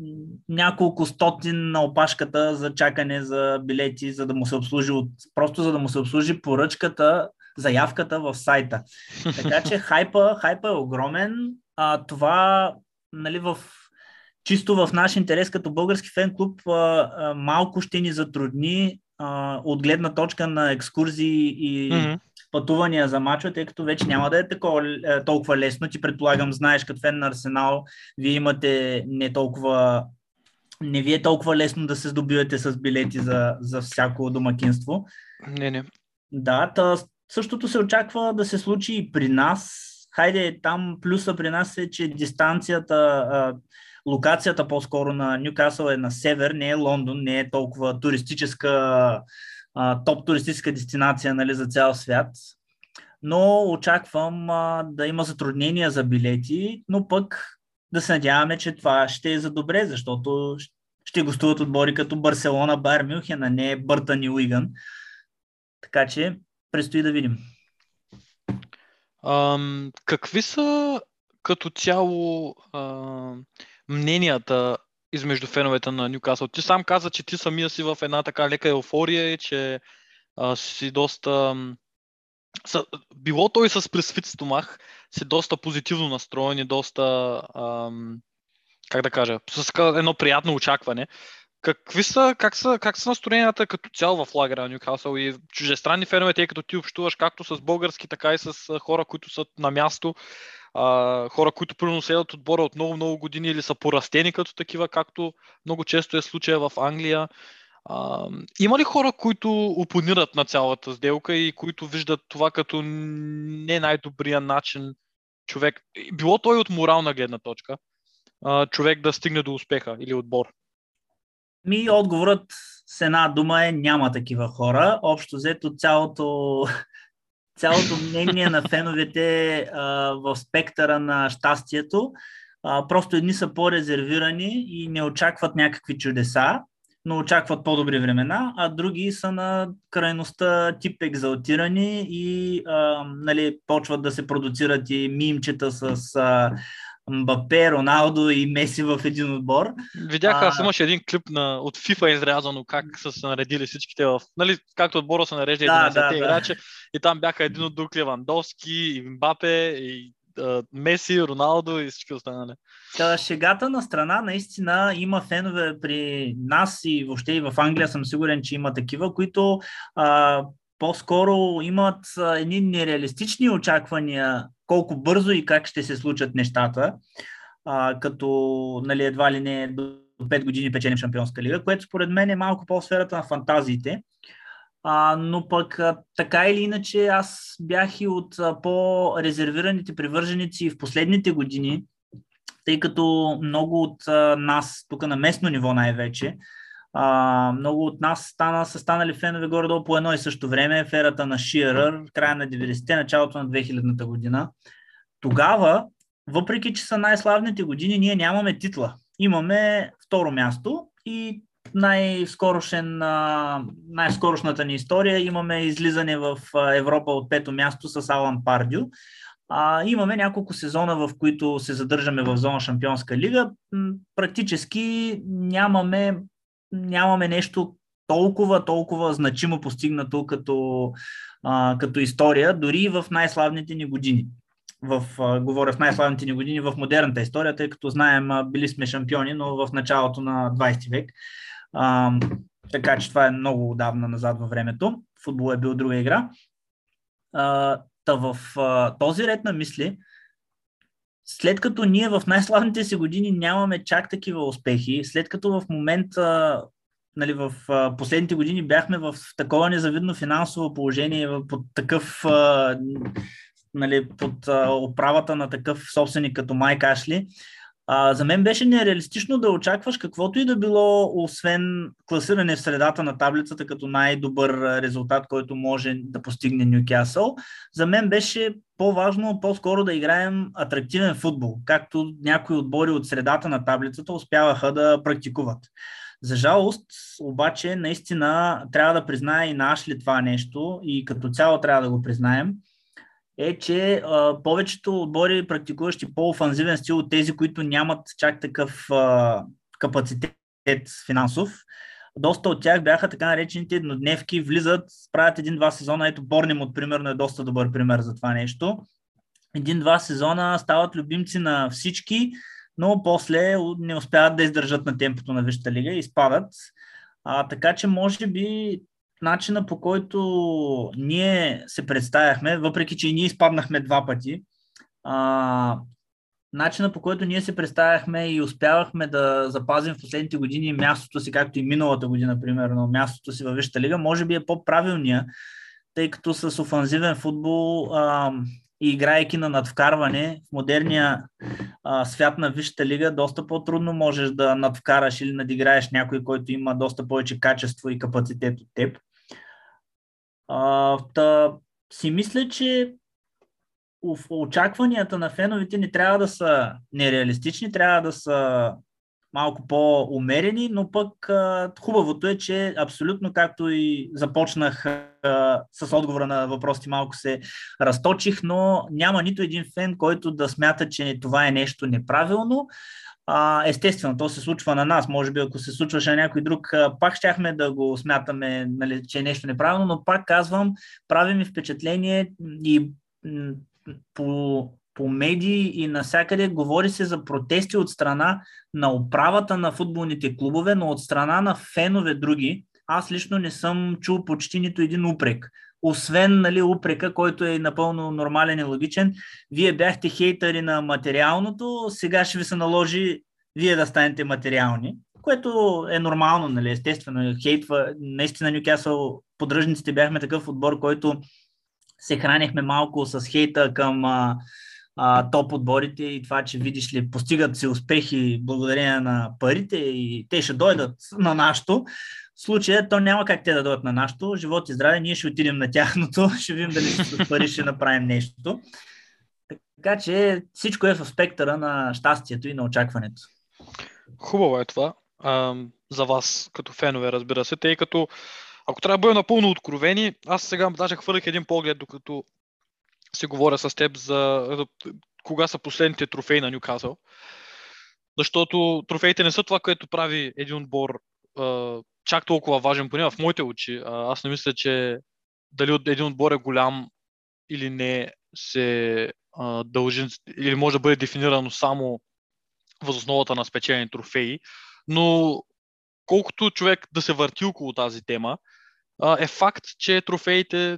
E: няколко стотин на опашката за чакане за билети, за да му се обслужи, от, просто за да му се обслужи поръчката, заявката в сайта. Така че [LAUGHS] хайпа, хайпа е огромен. А, това нали, в, чисто в наш интерес като български фен клуб малко ще ни затрудни а, от гледна точка на екскурзии и mm-hmm. пътувания за мачове, тъй като вече няма да е такова, е, толкова лесно. Ти предполагам, знаеш, като фен на Арсенал, вие имате не толкова не ви е толкова лесно да се здобивате с билети за, за всяко домакинство.
D: Не, не.
E: Да, та, същото се очаква да се случи и при нас хайде, там плюса при нас е, че дистанцията, локацията по-скоро на Ньюкасъл е на север, не е Лондон, не е толкова туристическа, топ туристическа дестинация нали, за цял свят. Но очаквам да има затруднения за билети, но пък да се надяваме, че това ще е за добре, защото ще гостуват отбори като Барселона, Байер Мюнхен, а не Бъртън и Уиган. Така че предстои да видим.
D: Ам, какви са като цяло а, мненията измежду феновете на Ньюкасъл? Ти сам каза, че ти самия си в една така лека еуфория и че а, си доста... Са, било той с пресвит стомах, си доста позитивно настроен и доста, ам, как да кажа, с едно приятно очакване. Какви са, как, са, как са настроенията като цяло в лагера на Ньюкасъл и чужестранни фенове, тъй като ти общуваш както с български, така и с хора, които са на място, а, хора, които примерно следват отбора от много-много години или са порастени като такива, както много често е случая в Англия. А, има ли хора, които опонират на цялата сделка и които виждат това като не най-добрия начин човек, било той от морална гледна точка, а, човек да стигне до успеха или отбор?
E: Ми отговорът с една дума е няма такива хора. Общо взето цялото, [LAUGHS] цялото мнение на феновете а, в спектъра на щастието. А, просто едни са по-резервирани и не очакват някакви чудеса, но очакват по-добри времена, а други са на крайността тип екзалтирани и а, нали, почват да се продуцират и мимчета с а, Мбапе, Роналдо и Меси в един отбор.
D: Видях, аз имаше един клип на, от FIFA изрязано как са се наредили всичките в... Нали, както отбора се нарежда да, 11 да, играчи. Да. И там бяха един от друг Левандовски, и Мбапе, и Меси, Роналдо и всички останали.
E: Та, шегата на страна наистина има фенове при нас и въобще и в Англия съм сигурен, че има такива, които а, по-скоро имат едни нереалистични очаквания колко бързо и как ще се случат нещата, а, като нали, едва ли не до 5 години печеним Шампионска лига, което според мен е малко по-сферата на фантазиите. А, но пък а, така или иначе аз бях и от а, по-резервираните привърженици в последните години, тъй като много от а, нас, тук на местно ниво най-вече, а, много от нас стана, са станали фенове горе-долу по едно и също време, в ерата на Шиърър, края на 90-те, началото на 2000-та година. Тогава, въпреки че са най-славните години, ние нямаме титла. Имаме второ място и най-скорошната ни история имаме излизане в Европа от пето място с Алан Пардю. А, имаме няколко сезона, в които се задържаме в зона Шампионска лига. Практически нямаме нямаме нещо толкова, толкова значимо постигнато като, а, като история, дори в най-славните ни години. В, а, говоря в най-славните ни години в модерната история, тъй като знаем, а, били сме шампиони, но в началото на 20 век. А, така че това е много отдавна назад във времето. Футбол е бил друга игра. А, та в а, този ред на мисли, след като ние в най-славните си години нямаме чак такива успехи, след като в момента, нали, в последните години бяхме в такова незавидно финансово положение, под такъв, нали, под управата на такъв собственик като Майк Ашли, А, за мен беше нереалистично да очакваш каквото и да било, освен класиране в средата на таблицата като най-добър резултат, който може да постигне Ньюкасъл. За мен беше по-важно по-скоро да играем атрактивен футбол, както някои отбори от средата на таблицата успяваха да практикуват. За жалост, обаче, наистина трябва да призная и на Ашли това нещо и като цяло трябва да го признаем – е, че а, повечето отбори, практикуващи по-офанзивен стил от тези, които нямат чак такъв а, капацитет финансов, доста от тях бяха така наречените еднодневки, влизат, правят един-два сезона. Ето от примерно, е доста добър пример за това нещо. Един-два сезона стават любимци на всички, но после не успяват да издържат на темпото на Висшата лига и спадат. А, така че, може би, начина по който ние се представяхме, въпреки че и ние изпаднахме два пъти, а, начина по който ние се представяхме и успявахме да запазим в последните години мястото си, както и миналата година, примерно, мястото си във Висшата лига, може би е по-правилния, тъй като с офанзивен футбол а, и играйки на надвкарване в модерния а, свят на Висшата лига, доста по-трудно можеш да надвкараш или надиграеш някой, който има доста повече качество и капацитет от теб. Та, си мисля, че очакванията на феновете не трябва да са нереалистични, трябва да са малко по-умерени, но пък хубавото е, че абсолютно както и започнах с отговора на въпросите, малко се разточих, но няма нито един фен, който да смята, че това е нещо неправилно. Естествено, то се случва на нас. Може би, ако се случваше на някой друг, пак щяхме да го смятаме, нали, че е нещо неправилно, но пак казвам, прави ми впечатление и по, по медии и насякъде говори се за протести от страна на управата на футболните клубове, но от страна на фенове други. Аз лично не съм чул почти нито един упрек освен нали, упрека, който е напълно нормален и логичен, вие бяхте хейтъри на материалното, сега ще ви се наложи вие да станете материални, което е нормално, нали, естествено. Хейтва, наистина Нюкасъл, поддръжниците бяхме такъв отбор, който се хранихме малко с хейта към а, а, топ отборите и това, че видиш ли, постигат се успехи благодарение на парите и те ще дойдат на нашото случая то няма как те да дойдат на нашото. Живот и здраве, ние ще отидем на тяхното, [LAUGHS] ще видим дали с пари ще направим нещо. Така че всичко е в спектъра на щастието и на очакването.
D: Хубаво е това. А, за вас като фенове, разбира се, тъй като ако трябва да бъдем напълно откровени, аз сега даже хвърлих един поглед, докато се говоря с теб за кога са последните трофеи на Нюкасъл. Защото трофеите не са това, което прави един отбор чак толкова важен, поне в моите очи. Аз не мисля, че дали един отбор е голям или не се а, дължи или може да бъде дефинирано само възосновата на спечелени трофеи, но колкото човек да се върти около тази тема, е факт, че трофеите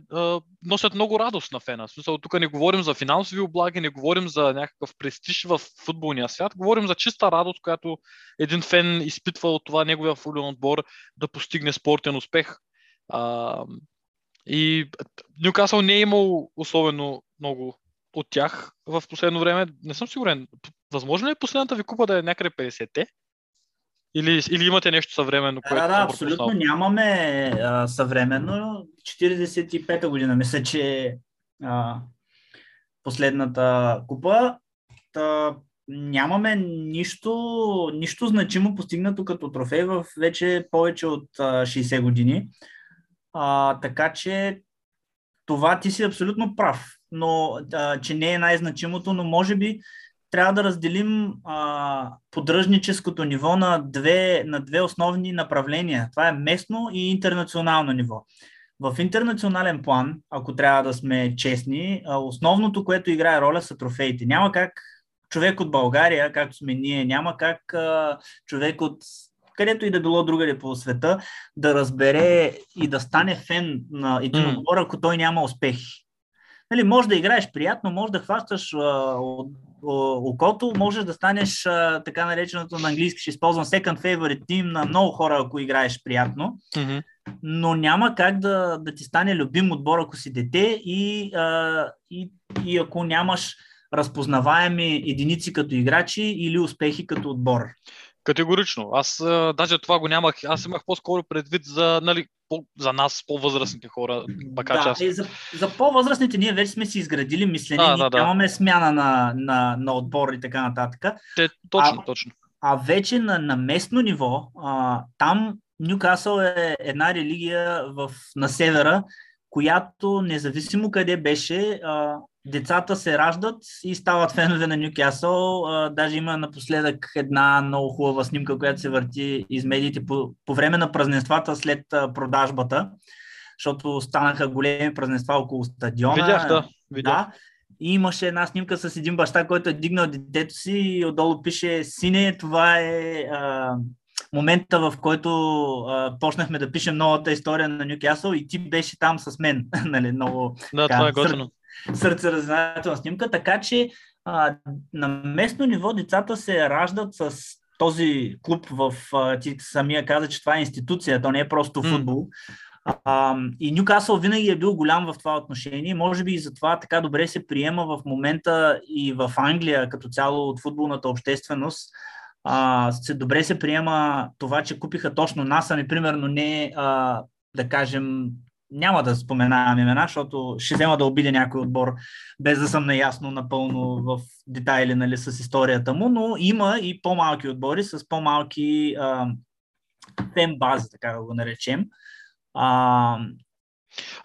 D: носят много радост на фена. Смисъл, тук не говорим за финансови облаги, не говорим за някакъв престиж в футболния свят, говорим за чиста радост, която един фен изпитва от това неговия футболен отбор да постигне спортен успех. и Ньюкасъл не е имал особено много от тях в последно време. Не съм сигурен. Възможно ли е последната ви купа да е някъде 50-те? Или, или имате нещо съвременно?
E: Което да, да, абсолютно нямаме а, съвременно. 45-та година, мисля, че а, последната купа. Та, нямаме нищо, нищо значимо постигнато като трофей в вече повече от а, 60 години. А, така че това ти си абсолютно прав, но а, че не е най-значимото, но може би трябва да разделим а, поддръжническото ниво на две, на две основни направления. Това е местно и интернационално ниво. В интернационален план, ако трябва да сме честни, основното, което играе роля са трофеите. Няма как човек от България, както сме ние, няма как а, човек от където и да било другаде по света, да разбере и да стане фен на един отбор, ако той няма успехи. Нали, може да играеш приятно, може да хващаш а, окото, можеш да станеш а, така нареченото на английски, ще използвам second favorite team на много хора, ако играеш приятно, mm-hmm. но няма как да, да ти стане любим отбор, ако си дете и, а, и, и ако нямаш разпознаваеми единици като играчи или успехи като отбор.
D: Категорично. Аз а, даже това го нямах. Аз имах по-скоро предвид за, нали, по, за нас, по-възрастните хора. Бака,
E: да,
D: аз...
E: е, за, за по-възрастните ние вече сме си изградили мислене,
D: Да, да, да.
E: нямаме смяна на, на, на отбор и така нататък.
D: Те, точно,
E: А-
D: точно.
E: А вече на, на местно ниво, а, там Нюкасъл е една религия в, на севера, която независимо къде беше, а, децата се раждат и стават фенове на Нюкасъл. Даже има напоследък една много хубава снимка, която се върти из медиите по, по време на празненствата след продажбата, защото станаха големи празненства около стадиона.
D: Видях, да. Видях.
E: Да. И имаше една снимка с един баща, който е дигнал детето си и отдолу пише Сине, това е а, момента, в който а, почнахме да пишем новата история на Нюкасъл и ти беше там с мен. [LAUGHS] нали, много
D: Да,
E: Така,
D: това е готино.
E: Сърцеразнателна снимка, така че а, на местно ниво децата се раждат с този клуб в... А, ти самия каза, че това е институция, то не е просто футбол. А, и Нюкасъл винаги е бил голям в това отношение. Може би и затова така добре се приема в момента и в Англия като цяло от футболната общественост. А, се, добре се приема това, че купиха точно нас, примерно не а, да кажем няма да споменавам имена, защото ще взема да обидя някой отбор, без да съм наясно напълно в детайли нали, с историята му, но има и по-малки отбори с по-малки а, фен бази, така да го наречем. А,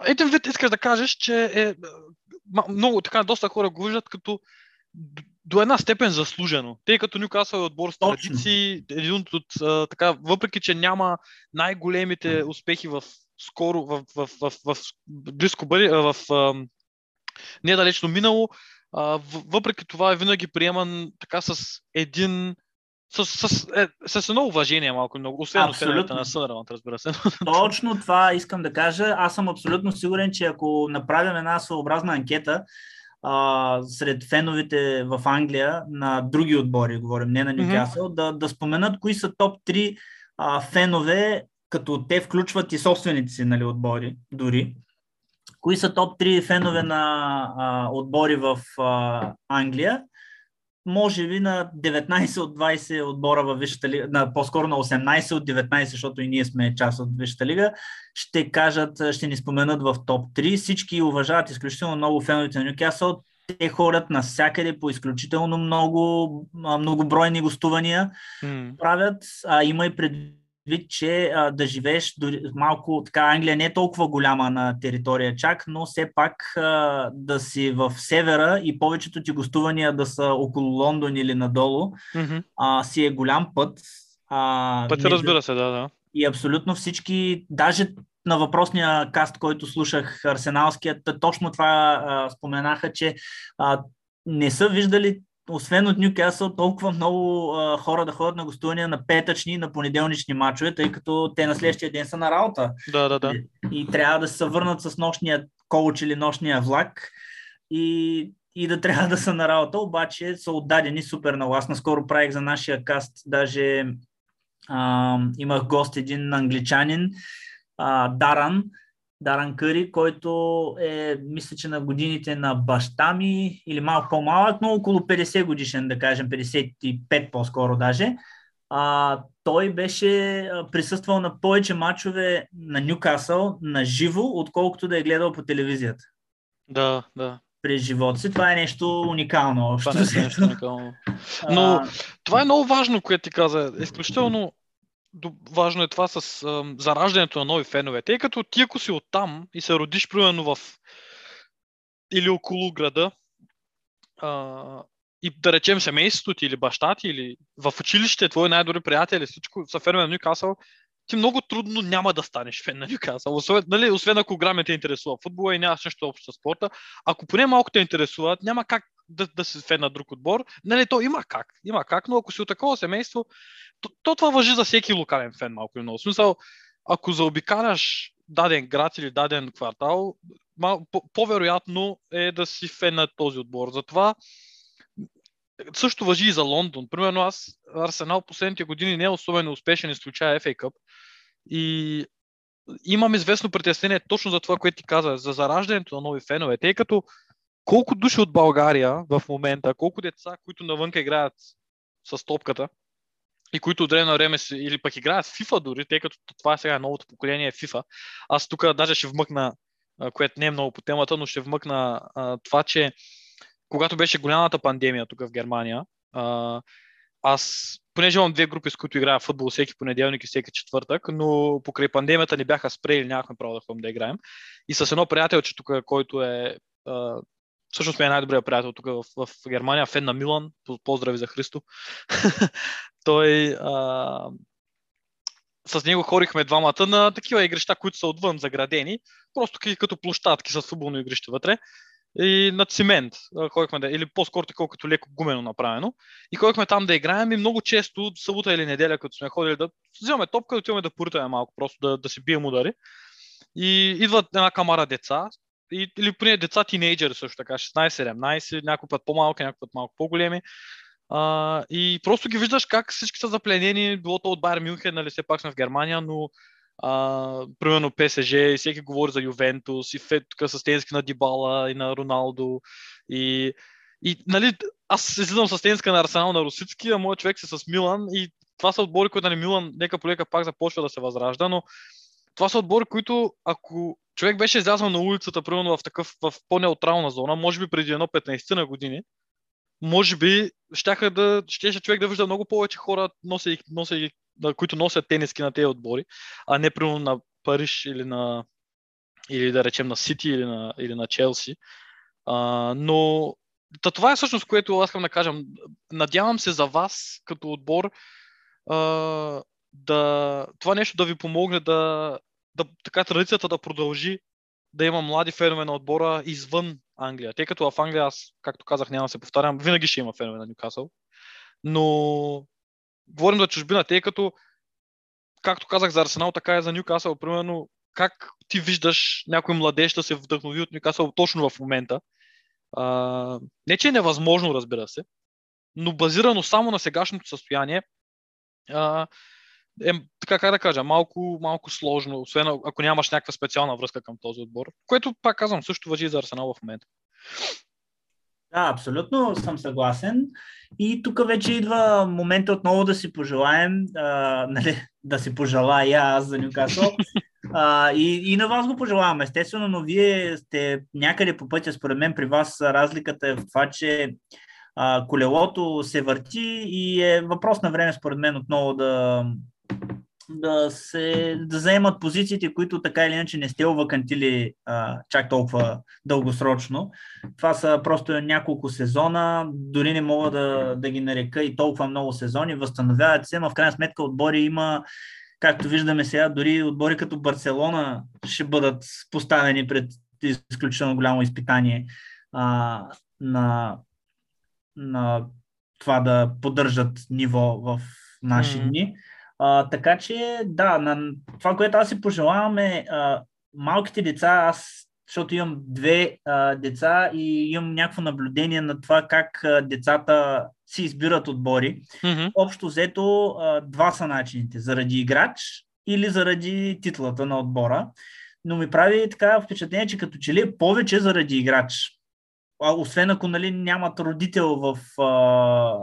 D: Един вид искаш да кажеш, че е, много, така, доста хора го виждат като до една степен заслужено. Тъй като Нюкасъл е отбор с традиции, един от, така, въпреки че няма най-големите успехи в скоро, в, в, в, в, в близко бъде, в а, недалечно минало, в- въпреки това е винаги приеман така с един с, с, е, с едно уважение малко много, освен
E: Абсолютно.
D: на Съндърланд, разбира се. [LAUGHS]
E: Точно това искам да кажа. Аз съм абсолютно сигурен, че ако направим една своеобразна анкета а, сред феновете в Англия на други отбори, говорим не на
D: Мгм.
E: Нюкасъл, да, да споменат кои са топ 3 а, фенове, като те включват и собствените си нали, отбори дори. Кои са топ 3 фенове на а, отбори в а, Англия? може би на 19 от 20 отбора във Висшата лига, на, по-скоро на 18 от 19, защото и ние сме част от Висшата лига, ще кажат, ще ни споменат в топ 3. Всички уважават изключително много феновете на Нюкасъл. Те ходят навсякъде по изключително много многобройни гостувания
D: М.
E: правят. А, има и предвид, че а, да живееш дори, малко така, Англия не е толкова голяма на територия чак, но все пак а, да си в севера и повечето ти гостувания да са около Лондон или надолу,
D: Мгм.
E: а, си е голям път. А,
D: Пътя,
E: не-
D: разбира се, да, да.
E: и абсолютно всички, даже на въпросния каст, който слушах, арсеналският, точно това а, споменаха, че а, не са виждали, освен от Нюкасъл, толкова много а, хора да ходят на гостувания на петъчни и на понеделнични мачове, тъй като те на следващия ден са на работа
D: Да, да, да.
E: и трябва да се върнат с нощния коуч или нощния влак и, и да трябва да са на работа, обаче са отдадени супер много. Аз наскоро правих за нашия каст, даже а, имах гост един англичанин, а, Даран, Даран Къри, който е, мисля, че на годините на баща ми или малко по-малък, но около 50 годишен, да кажем, 55 по-скоро даже. А, той беше а, присъствал на повече мачове на Нюкасъл на живо, отколкото да е гледал по телевизията
D: Да, да.
E: през живота си. Това е нещо уникално. Общо
D: Това е нещо уникално.
E: А,
D: Но това е много важно, което ти каза. Изключително важно е това с ам, зараждането на нови фенове. Тъй като ти ако си оттам и се родиш примерно в или около града а, и да речем семейството ти или баща ти или в училище твои най-добри приятели, всичко са фенове на Нюкасъл, ти много трудно няма да станеш фен на Нюкасъл. Освен, нали, освен ако граме те интересува футбола и нямаш нещо общо с спорта. Ако поне малко те интересува, няма как да, да си фен на друг отбор. Нали, то има как. Има как, но ако си от такова семейство, то, то това въжи за всеки локален фен малко или много. В смисъл, ако заобикаляш даден град или даден квартал, мал, по, по-вероятно е да си фен на този отбор. Затова също въжи и за Лондон. Примерно аз, Арсенал последните години не е особено успешен, изключая FA Cup. И имам известно притеснение точно за това, което ти каза, за зараждането на нови фенове, тъй като колко души от България в момента, колко деца, които навънка играят с топката и които от време на време си, или пък играят в FIFA дори, тъй като това е сега новото поколение FIFA. Аз тук даже ще вмъкна, което не е много по темата, но ще вмъкна а, това, че когато беше голямата пандемия тук в Германия, аз, понеже имам две групи, с които играя футбол всеки понеделник и всеки четвъртък, но покрай пандемията ни бяха спрели, нямахме право да ходим да играем. И с едно приятелче тук, който е всъщност ми е най-добрият приятел тук в, в Германия, фен на Милан, поздрави за Христо. [LAUGHS] Той а, с него хорихме двамата на такива игрища, които са отвън заградени, просто като площадки с футболно игрище вътре и на цимент ходихме да, или по-скоро такова като леко гумено направено. И ходихме там да играем и много често, събота или неделя, като сме ходили да вземаме топка, да отиваме да поритаме малко, просто да, да си бием удари. И идват една камара деца, и, или поне деца тинейджери също така, 16-17, някой път по-малки, някой път малко по-големи. А, и просто ги виждаш как всички са запленени, било то от Байер Мюнхен, нали все пак сме в Германия, но а, примерно ПСЖ, и всеки говори за Ювентус, и Фет тук с тенски на Дибала и на Роналдо. И, и нали, аз излизам с тенска на Арсенал на Русицки, а моят човек се с Милан и това са отбори, които нали, Милан нека полека пак започва да се възражда, но това са отбори, които ако човек беше излязъл на улицата, примерно в такъв в по-неутрална зона, може би преди едно 15 на години, може би щяха да, щеше човек да вижда много повече хора, носи, носи, които носят тениски на тези отбори, а не примерно на Париж или на или да речем на Сити или на, или на Челси. А, но да, това е всъщност, което аз искам да кажа. Надявам се за вас като отбор а, да, това нещо да ви помогне да, да така традицията да продължи да има млади фенове на отбора извън Англия. Тъй като в Англия, аз, както казах, няма да се повтарям, винаги ще има фенове на Нюкасъл. Но говорим за чужбина, тъй като, както казах за Арсенал, така и за Нюкасъл, примерно, как ти виждаш някой младеж да се вдъхнови от Нюкасъл точно в момента? А, не, че е невъзможно, разбира се, но базирано само на сегашното състояние, а, е, така как да кажа, малко, малко сложно, освен ако нямаш някаква специална връзка към този отбор, което, пак казвам, също въжи за Арсенал в момента.
E: Да, абсолютно съм съгласен. И тук вече идва момента отново да си пожелаем, а, [LAUGHS] нали, да си пожелая аз за Нюкасъл. А, и, и на вас го пожелавам, естествено, но вие сте някъде по пътя, според мен при вас разликата е в това, че а, колелото се върти и е въпрос на време, според мен, отново да, да, се, да заемат позициите, които така или иначе не сте овакантили а, чак толкова дългосрочно. Това са просто няколко сезона, дори не мога да, да ги нарека и толкова много сезони, възстановяват се, но в крайна сметка отбори има, както виждаме сега, дори отбори като Барселона ще бъдат поставени пред изключително голямо изпитание а, на, на това да поддържат ниво в наши mm-hmm. дни. А, така че, да, на това, което аз си пожелавам е а, малките деца, аз, защото имам две а, деца и имам някакво наблюдение на това как а, децата си избират отбори. Mm-hmm. Общо взето, а, два са начините. Заради играч или заради титлата на отбора. Но ми прави така впечатление, че като че ли е повече заради играч. А, освен ако нали, нямат родител в а,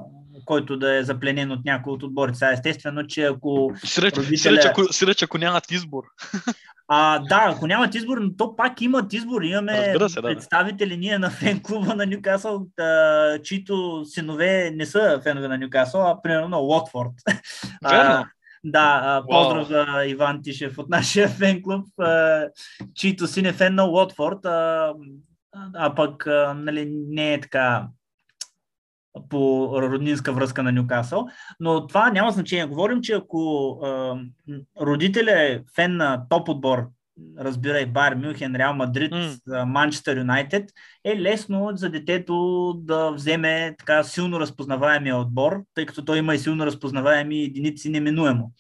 E: който да е запленен от някой от отборите. Естествено, че ако...
D: Сиреч, родителя... сиреч, ако, сиреч, ако нямат избор. [LAUGHS]
E: А, да, ако нямат избор, но то пак имат избор. Имаме се, да, представители ние на фен клуба на Нюкасъл, да, чието синове не са фенове на Нюкасъл, а примерно на Уотфорд. [LAUGHS]
D: Верно.
E: Да, поздрав за Иван Тишев от нашия фен клуб, чието син е фен на Уотфорд, а, а пък нали, не е така по роднинска връзка на Нюкасъл. Но това няма значение. Говорим, че ако е, родителя е фен на топ отбор, разбирай Бар, Мюнхен, Реал Мадрид, Манчестър Юнайтед, е лесно за детето да вземе така силно разпознаваемия отбор, тъй като той има и силно разпознаваеми единици неминуемо.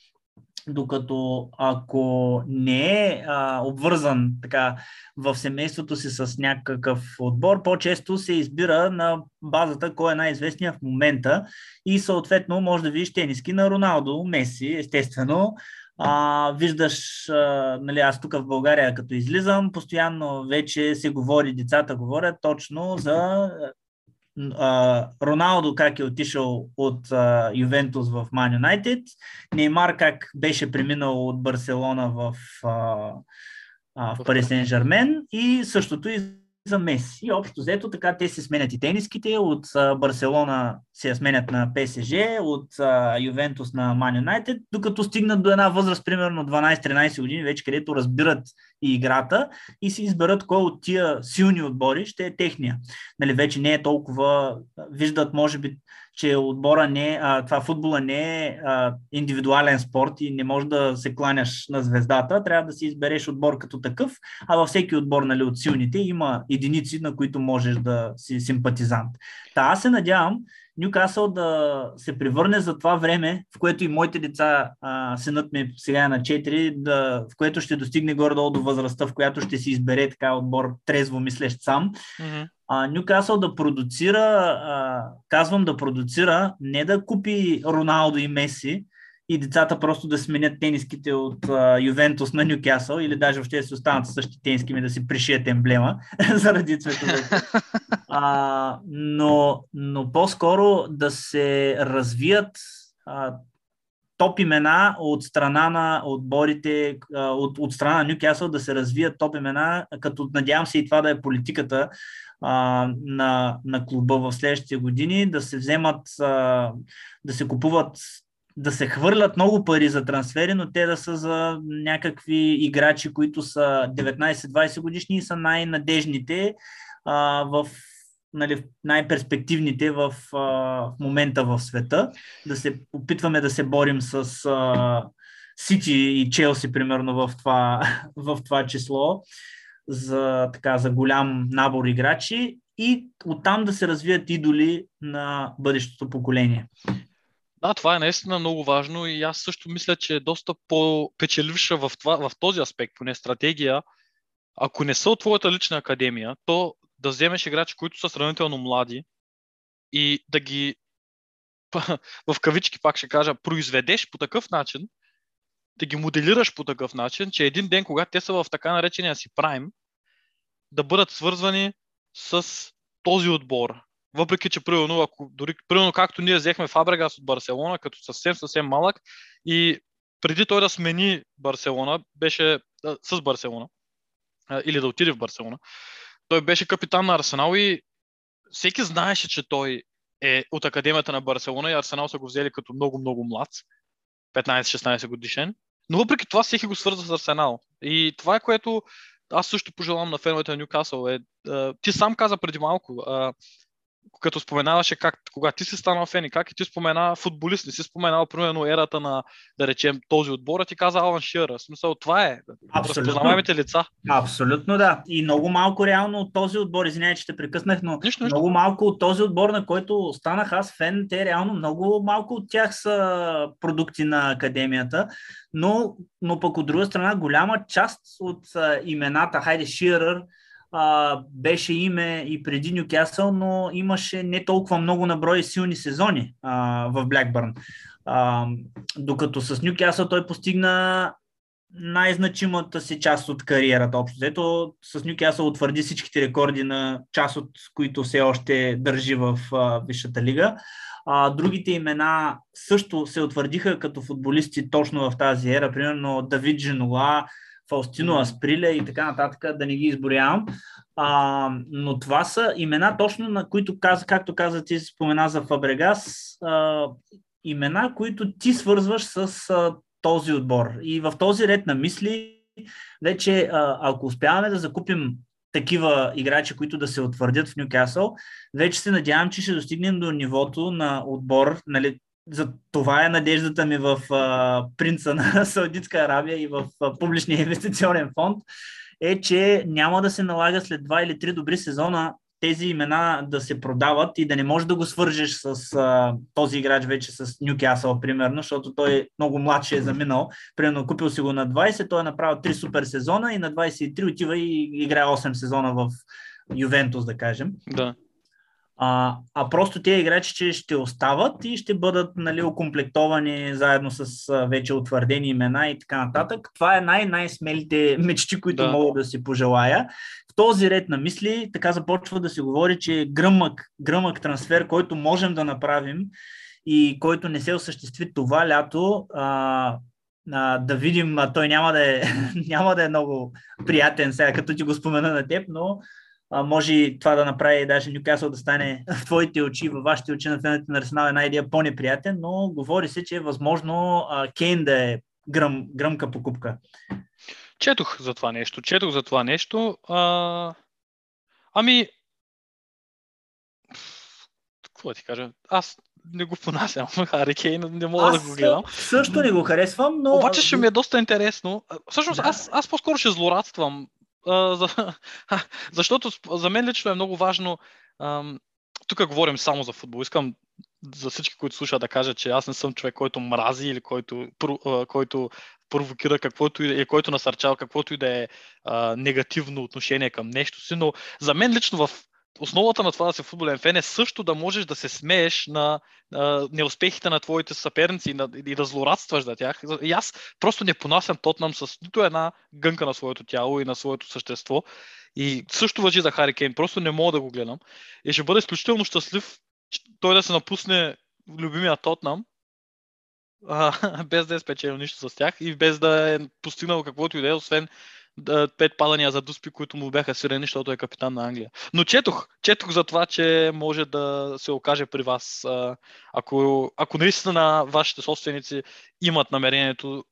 E: Докато ако не е а, обвързан така в семейството си с някакъв отбор, по-често се избира на базата кой е най-известният в момента и съответно може да видиш тениски на Роналдо, Меси, естествено, А, виждаш, а, нали, аз тук в България, като излизам, постоянно вече се говори, децата говорят точно за а, Роналдо как е отишъл от а, Ювентус в Ман Юнайтед, Неймар как беше преминал от Барселона в, а, а, в Пари Сен Жермен и същото и за Меси. И общо взето така те се сменят и тениските. От а, Барселона се сменят на ПСЖ, от Ювентус на Ман Юнайтед, докато стигнат до една възраст, примерно 12-13 години, вече където разбират и играта и си изберат кой от тия силни отбори ще е техния. Нали, вече не е толкова, виждат може би че отбора не, а, това футбола не е а, индивидуален спорт и не може да се кланяш на звездата, трябва да си избереш отбор като такъв, а във всеки отбор нали, от силните има единици, на които можеш да си симпатизант. Та аз се надявам, Нюкасъл да се превърне за това време, в което и моите деца, а, синът ми сега е на 4, да, в което ще достигне горе-долу до възрастта, в която ще си избере така отбор трезво мислещ сам. Mm-hmm. А, Нюкасъл да продуцира, а, казвам да продуцира, не да купи Роналдо и Меси, и децата просто да сменят тениските от а, Ювентус на Нюкасъл или даже въобще да си останат същи тениски ми да си пришият емблема [LAUGHS] заради цветовете. А, но, но по-скоро да се развият а, топ имена от страна на отборите, от, от страна на Нюкасъл да се развият топ имена, като надявам се и това да е политиката на, на клуба в следващите години, да се вземат, да се купуват да се хвърлят много пари за трансфери, но те да са за някакви играчи, които са 19-20 годишни и са най-надежните а, в нали, най-перспективните в, а, в момента в света. Да се опитваме да се борим с а, Сити и Челси, примерно, в това, [LAUGHS] в това число за, така, за голям набор играчи и оттам да се развият идоли на бъдещото поколение.
D: Да, това е наистина много важно и аз също мисля, че е доста по-печеливша в, в този аспект, поне стратегия. Ако не са от твоята лична академия, то да вземеш играчи, които са сравнително млади и да ги [LAUGHS] в кавички пак ще кажа, произведеш по такъв начин, да ги моделираш по такъв начин, че един ден, когато те са в така наречения си прайм, да бъдат свързвани с този отбор, въпреки, че примерно, ако, дори, примерно както ние взехме Фабрегас от Барселона, като съвсем, съвсем малък и преди той да смени Барселона, беше а, с Барселона, а, или да отиде в Барселона, той беше капитан на Арсенал и всеки знаеше, че той е от Академията на Барселона и Арсенал са го взели като много-много млад, 15-16 годишен. Но въпреки това всеки го свърза с Арсенал. И това е което аз също пожелавам на феновете на Ньюкасъл. Е, ти сам каза преди малко, като споменаваше как, кога ти си станал фен и как и ти спомена футболист, не си споменал примерно ерата на, да речем, този отбор, а ти каза Алан Шира. Смисъл, това е. Разпознаваемите лица.
E: Абсолютно да. И много малко реално от този отбор, извинявай, че те прекъснах, но нищо, нищо. много малко от този отбор, на който станах аз фен, те реално много малко от тях са продукти на академията, но, но пък от друга страна голяма част от а, имената, хайде Ширър, а, беше име и преди Нюкасъл, но имаше не толкова много наброи силни сезони а, в Блекбърн. Докато с Нюкасъл той постигна най-значимата си част от кариерата общо. Ето с Нюкасъл утвърди всичките рекорди на част от които все още държи в а, Висшата лига. А, другите имена също се утвърдиха като футболисти точно в тази ера. Примерно Давид Женола, Фаустино Асприля и така нататък, да не ги изборявам. А, но това са имена точно на които, както каза ти спомена за Фабрегас, а, имена, които ти свързваш с а, този отбор. И в този ред на мисли, вече а, ако успяваме да закупим такива играчи, които да се утвърдят в Ньюкасъл, вече се надявам, че ще достигнем до нивото на отбор, нали, за това е надеждата ми в а, принца на [LAUGHS] Саудитска Арабия и в а, публичния инвестиционен фонд, е, че няма да се налага след два или три добри сезона тези имена да се продават и да не можеш да го свържеш с а, този играч вече с Нюкасъл, примерно, защото той много младше е заминал. Примерно купил си го на 20, той е направил 3 супер сезона и на 23 отива и играе 8 сезона в Ювентус, да кажем.
D: Да.
E: А, а просто тези играчи ще остават и ще бъдат нали, окомплектовани заедно с вече утвърдени имена и така нататък. Това е най-най-смелите мечти, които
D: Да.
E: да. мога да си пожелая. В този ред на мисли така започва да се говори, че е гръмък, гръмък трансфер, който можем да направим и който не се осъществи това лято, а, а, да видим, а, той няма да, е, [LAUGHS] няма да е много приятен сега, като ти го спомена на теб, но а, може и това да направи даже Нюкасъл да стане в твоите очи, във вашите очи на феновете на Арсенал една идея по-неприятен, но говори се, че е възможно а, Кейн да е гръм, гръмка покупка.
D: Четох за това нещо. Четох за това нещо. А... Ами. Какво да ти кажа? Аз не го понасям. [LAUGHS] Хари Кейн, не мога да го гледам.
E: също не го харесвам, но...
D: Обаче ще ми е доста интересно. Всъщност,
E: Да.
D: аз, аз по-скоро ще злорадствам. За, [LAUGHS] защото за мен лично е много важно. Тук говорим само за футбол. Искам за всички, които слушат, да кажа, че аз не съм човек, който мрази или който, който провокира каквото и, който насърчава каквото и да е негативно отношение към нещо си, но за мен лично в основата на това да си футболен фен е също да можеш да се смееш на а, неуспехите на твоите съперници и, на, и да злорадстваш за тях. И аз просто не понасям Тотнам с нито една гънка на своето тяло и на своето същество. И също въжи за Хари Кейн. Просто не мога да го гледам. И ще бъда изключително щастлив той да се напусне любимия Тотнам, [LAUGHS] без да е спечелил нищо с тях и без да е постигнал каквото и да е, освен пет падания за дуспи, които му бяха сирени, защото е капитан на Англия. Но четох, четох за това, че може да се окаже при вас, ако, ако наистина вашите собственици имат намерението,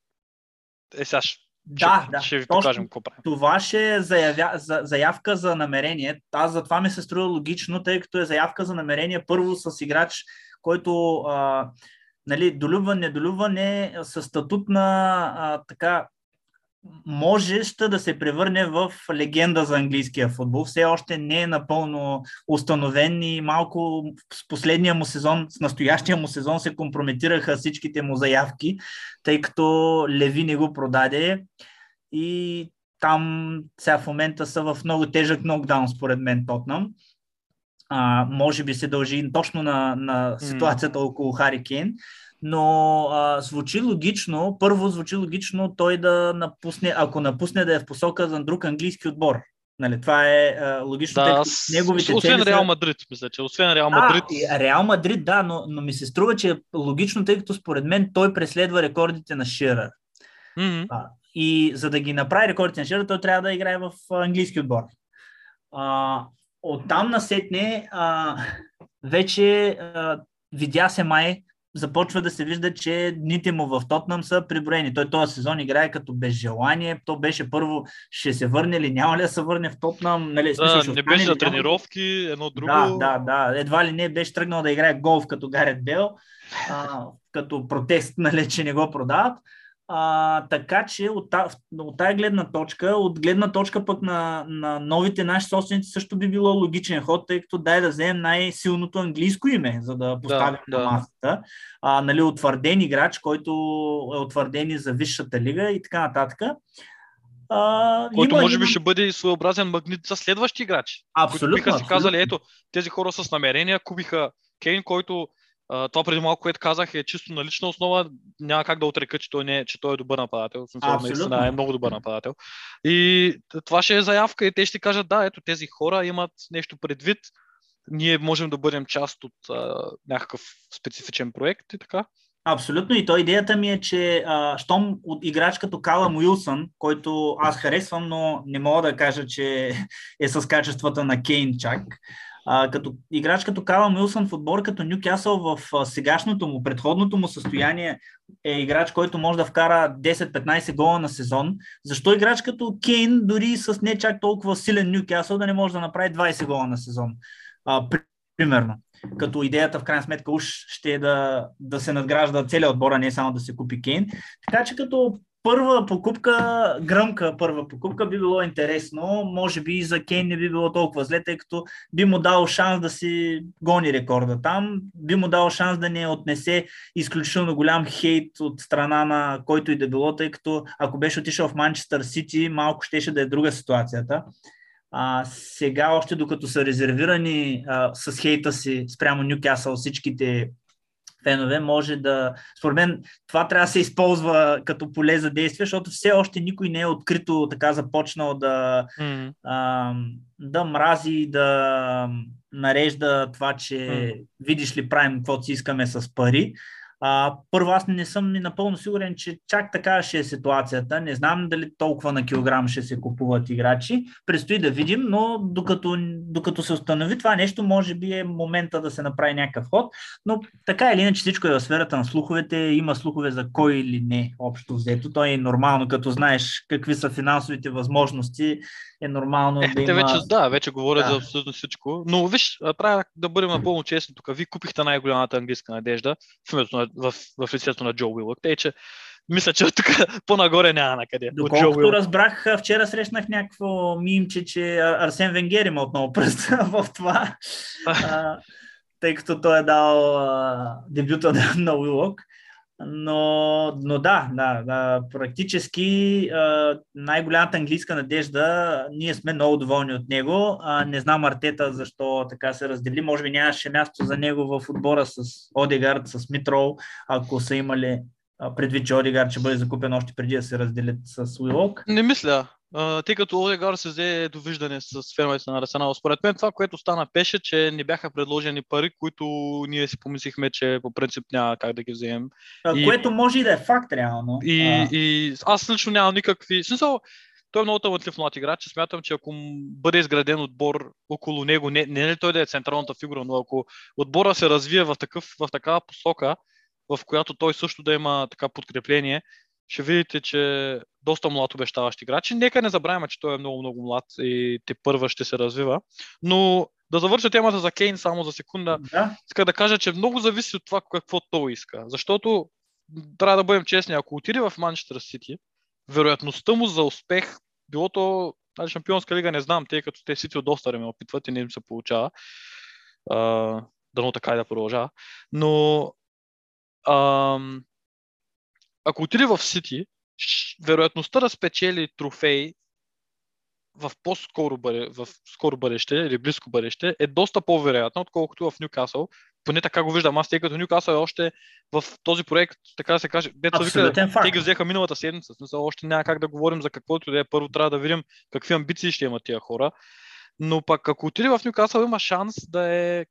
D: е сега ще,
E: Да, да.
D: ще ви
E: точно
D: покажем какво правим.
E: Това ще е заявя, за, заявка за намерение. Аз затова ми се струва логично, тъй като е заявка за намерение първо с играч, който а, нали, долюбва, недолюбва, не с статут на а, така можеща да се превърне в легенда за английския футбол. Все още не е напълно установен и малко с последния му сезон, с настоящия му сезон се компрометираха всичките му заявки, тъй като Леви не го продаде и там сега в момента са в много тежък нокдаун, според мен, Тотнам. А, може би се дължи точно на, на ситуацията около Хари Кейн, но а, звучи логично, първо звучи логично той да напусне, ако напусне да е в посока за друг английски отбор. Нали, това е а, логично, тъй
D: Да, с-
E: неговите
D: освен
E: цели
D: Реал
E: са...
D: Мадрид, мисля, че освен Реал Мадрид.
E: А, Реал Мадрид, да, но, но ми се струва, че е логично, тъй като според мен той преследва рекордите на Ширър. А, и за да ги направи рекордите на Ширър, той трябва да играе в английски отбор. А, оттам насетне а, вече а, видя се май, започва да се вижда, че дните му в Тотнам са приброени. Той този сезон играе като без желание. То беше първо, ще се върне ли, няма ли да се върне в Тотнам. Нали, смисъл,
D: Да,
E: ще
D: не беше на тренировки, едно друго.
E: Да, да, да. Едва ли не беше тръгнал да играе голф като Гарет Бел, а, като протест, [LAUGHS] нали, че не го продават. А, така че от, от тая гледна точка, от гледна точка пък на, на новите наши собственици също би било логичен ход, тъй като дай да вземем най-силното английско име, за да поставим
D: да.
E: на масата. А, нали, утвърден играч, който е утвърден и за висшата лига и така нататък. А,
D: Който
E: има-
D: може би ще бъде своеобразен магнит за следващи играчи. които
E: Абсолютно.
D: биха си казали, ето, тези хора с намерения купиха Кейн, който това преди малко, което казах, е чисто на лична основа. Няма как да отрека, че той, не е, че той е добър нападател. Смисъл, наистина е много добър нападател. И това ще е заявка и те ще кажат, да, ето тези хора имат нещо предвид. Ние можем да бъдем част от а, някакъв специфичен проект и така.
E: Абсолютно и то идеята ми е, че а, щом от играч като Калам Уилсън, който аз харесвам, но не мога да кажа, че [LAUGHS] е с качествата на Кейн чак, а, като играч като Калам Уилсън в отбор като Нюкасъл в а, сегашното му, предходното му състояние е играч, който може да вкара 10-15 гола на сезон. Защо играч като Кейн, дори с не чак толкова силен Нюкасъл, да не може да направи 20 гола на сезон? А, при- примерно като идеята в крайна сметка уж ще е да, да се надгражда целият отбор, а не само да се купи Кейн. Така че като първа покупка, гръмка първа покупка би било интересно. Може би и за Кейн не би било толкова зле, тъй като би му дал шанс да си гони рекорда там, би му дал шанс да не отнесе изключително голям хейт от страна на който и да било, тъй като ако беше отишъл в Манчестър Сити, малко щеше да е друга ситуацията. А, сега, още докато са резервирани а, с хейта си спрямо Нюкасъл всичките фенове, може да. Според мен това трябва да се използва като поле за действие, защото все още никой не е открито така започнал да,
D: М.
E: а, да мрази, да нарежда това, че
D: М.
E: видиш ли правим каквото си искаме с пари. А, първо, аз не съм напълно сигурен, че чак така ще е ситуацията. Не знам дали толкова на килограм ще се купуват играчи. Предстои да видим, но докато, докато се установи това нещо, може би е момента да се направи някакъв ход. Но така или иначе всичко е в сферата на слуховете. Има слухове за кой или не общо взето. То е нормално, като знаеш какви са финансовите възможности, е нормално
D: Е,
E: да
D: те
E: има...
D: вече, да, вече говорят
E: Да.
D: за абсолютно всичко. Но виж, трябва да бъдем напълно честни тук. Вие купихте най-голямата английска надежда в, името на, в, в лицето на Джо Уилък. Тъй, че мисля, че тук [LAUGHS] по-нагоре няма на къде.
E: Доколкото разбрах, вчера срещнах някакво мимче, че Ар- Арсен Венгер има отново пръст [LAUGHS] в това, [LAUGHS] а, тъй като той е дал а, дебюта на Уилок. Но, но да, да, да, практически най-голямата английска надежда, ние сме много доволни от него. Не знам Артета защо така се раздели. Може би нямаше място за него в отбора с Одегард, с Митрол, ако са имали предвид, че Одегард ще бъде закупен още преди да се разделят с Уилок.
D: Не мисля. Тъй като Одегар се взе довиждане с феновете на Арсенал. Според мен това, което стана пеше, че не бяха предложени пари, които ние си помислихме, че по принцип няма как да ги вземем.
E: А,
D: И-
E: Което може и да е факт, реално.
D: И,
E: А,
D: и аз лично нямам никакви... Смисъл, той е много талантлив млад играч. Смятам, че ако бъде изграден отбор около него, не, не е ли той да е централната фигура, но ако отбора се развие в, такъв, в такава посока, в която той също да има така подкрепление, ще видите, че доста млад обещаващ играч. Нека не забравяме, че той е много, много млад и те първа ще се развива. Но да завърша темата за Кейн само за секунда.
E: да,
D: Иска да кажа, че много зависи от това какво той иска. Защото трябва да бъдем честни, ако отиде в Манчестър Сити, вероятността му за успех, било то нали, Шампионска лига, не знам, тъй като те Сити от доста време опитват и не им се получава. А, дано така и да продължава. Но ам, ако отиде в Сити, вероятността да спечели трофей в по-скоро бъде, в скоро бъдеще или близко бъдеще е доста по-вероятна, отколкото в Нюкасъл. Поне така го виждам аз, тъй като Нюкасъл е още в този проект, така да се каже, дето вика, те ги взеха миналата седмица. Смисъл, още няма как да говорим за каквото да е. Първо трябва да видим какви амбиции ще имат тия хора. Но пък ако отиде в Нюкасъл, има шанс да е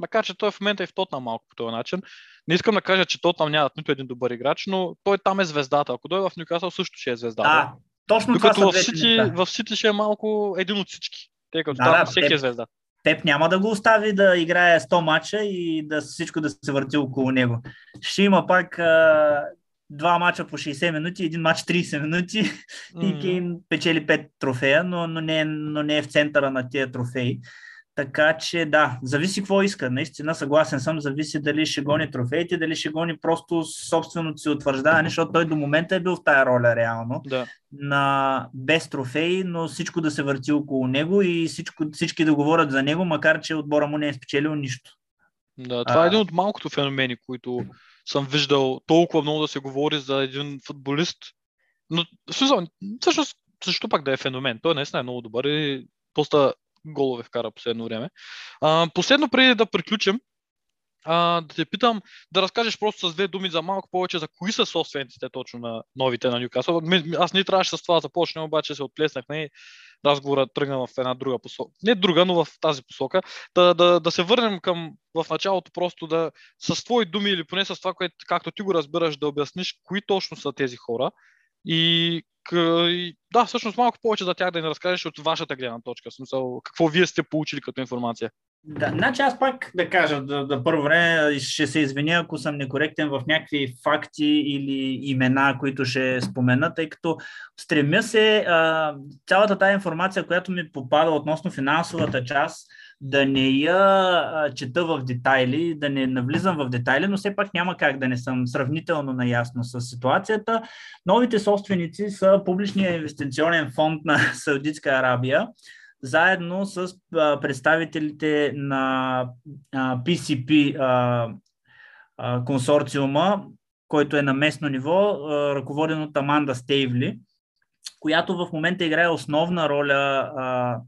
D: макар че той в момента е в Тотнам малко по този начин. Не искам да кажа, че Тотнам нямат нито един добър играч, но той там е звездата. Ако дойде в Нюкасъл, също ще е звездата.
E: Да, точно това
D: Докато
E: са
D: в Сити, в Сити ще е малко един от всички. Тъй като
E: Да,
D: там
E: да,
D: всеки
E: те-
D: е звезда.
E: Пеп няма да го остави да играе 100 мача и да всичко да се върти около него. Ще има пак а, два мача по 60 минути, един мач 30 минути [LAUGHS] и
D: М.
E: Кейн печели 5 трофея, но, но, не, е- но не е в центъра на тия трофеи. Така че да, зависи какво иска. Наистина съгласен съм, зависи дали ще гони трофеите, дали ще гони просто собственото си утвърждаване, защото той до момента е бил в тая роля реално
D: Да.
E: на без трофеи, но всичко да се върти около него и всичко, всички да говорят за него, макар че отбора му не е спечелил нищо.
D: Да, това
E: А-
D: е един от малкото феномени, които съм виждал толкова много да се говори за един футболист. Но всъщност, защо пак да е феномен? Той наистина е много добър и доста голове вкара последно време. А, последно, преди да приключим, а, да те питам да разкажеш просто с две думи за малко повече за кои са собствениците точно на новите на Ньюкасъл. Аз не трябваше с това да започнем, обаче се отплеснахме и разговора тръгна в една друга посока. Не друга, но в тази посока. Да, да, да се върнем към в началото просто да с твои думи или поне с това, което както ти го разбираш, да обясниш кои точно са тези хора и, да, всъщност малко повече за тях да ни разкажеш от вашата гледна точка. Смисъл, какво вие сте получили като информация.
E: Да, значи аз пак да кажа, да, да първо време ще се извиня, ако съм некоректен в някакви факти или имена, които ще спомена, тъй като стремя се а, цялата тази информация, която ми попада относно финансовата част, да не я чета в детайли, да не навлизам в детайли, но все пак няма как да не съм сравнително наясно с ситуацията. Новите собственици са публичния инвестиционен фонд на [LAUGHS] Саудитска Арабия, заедно с представителите на а, PCP а, а, консорциума, който е на местно ниво, а, ръководен от Аманда Стейвли, която в момента играе основна роля а,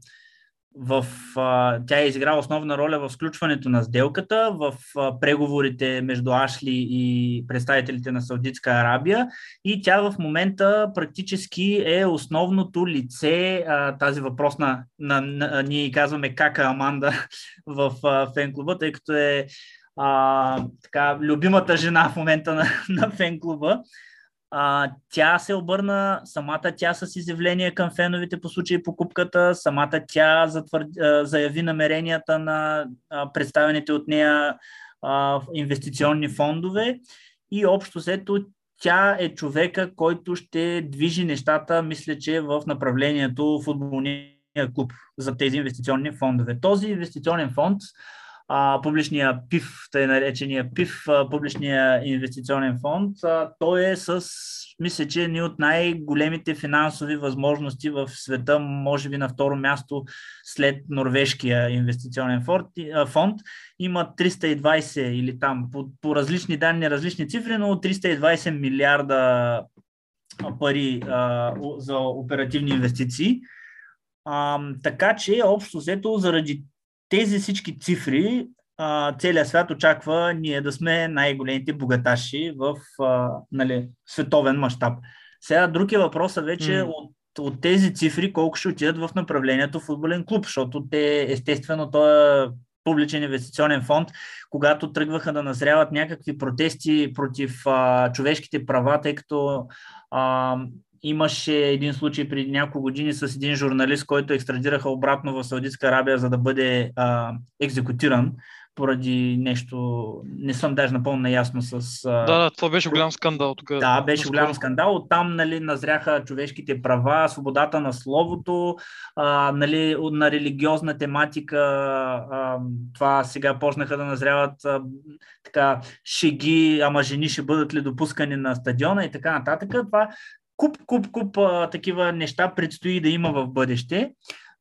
E: в, а, тя е изиграла основна роля в сключването на сделката, в а, преговорите между Ашли и представителите на Саудитска Арабия и тя в момента практически е основното лице, а, тази въпрос на, на, на ние казваме кака Аманда [LAUGHS] в а, фен-клуба, тъй като е а, така, любимата жена в момента на, [LAUGHS] на фен-клуба. А, тя се обърна, самата тя с изявление към феновите по случай покупката, самата тя затвър... заяви намеренията на представените от нея а, инвестиционни фондове и общо взето тя е човека, който ще движи нещата, мисля, че в направлението футболния клуб за тези инвестиционни фондове. Този инвестиционен фонд а, публичния ПИФ, тъй наречения ПИФ, а, публичния инвестиционен фонд, а, той е с, мисля, че ни от най-големите финансови възможности в света, може би на второ място след норвежкия инвестиционен фонд. Има 320 или там по, по различни данни, различни цифри, но 320 милиарда пари а, за оперативни инвестиции. А, така че, общо взето, заради тези всички цифри целият свят очаква ние да сме най-големите богаташи в нали, световен мащаб. Сега други въпроса вече mm. от, от тези цифри колко ще отидат в направлението футболен клуб, защото те естествено този публичен инвестиционен фонд, когато тръгваха да назряват някакви протести против а, човешките права, тъй като а, Имаше един случай преди няколко години с един журналист, който екстрадираха обратно в Саудитска Арабия, за да бъде а, екзекутиран поради нещо, не съм даже напълно наясно с...
D: Да, да, това беше голям скандал. Тук,
E: да, беше голям скандал. Оттам нали, назряха човешките права, свободата на словото, а, нали, на религиозна тематика. А, това сега почнаха да назряват а, така, шеги, ама жени ще бъдат ли допускани на стадиона и така нататък. Това куп, куп, куп а, такива неща предстои да има в бъдеще.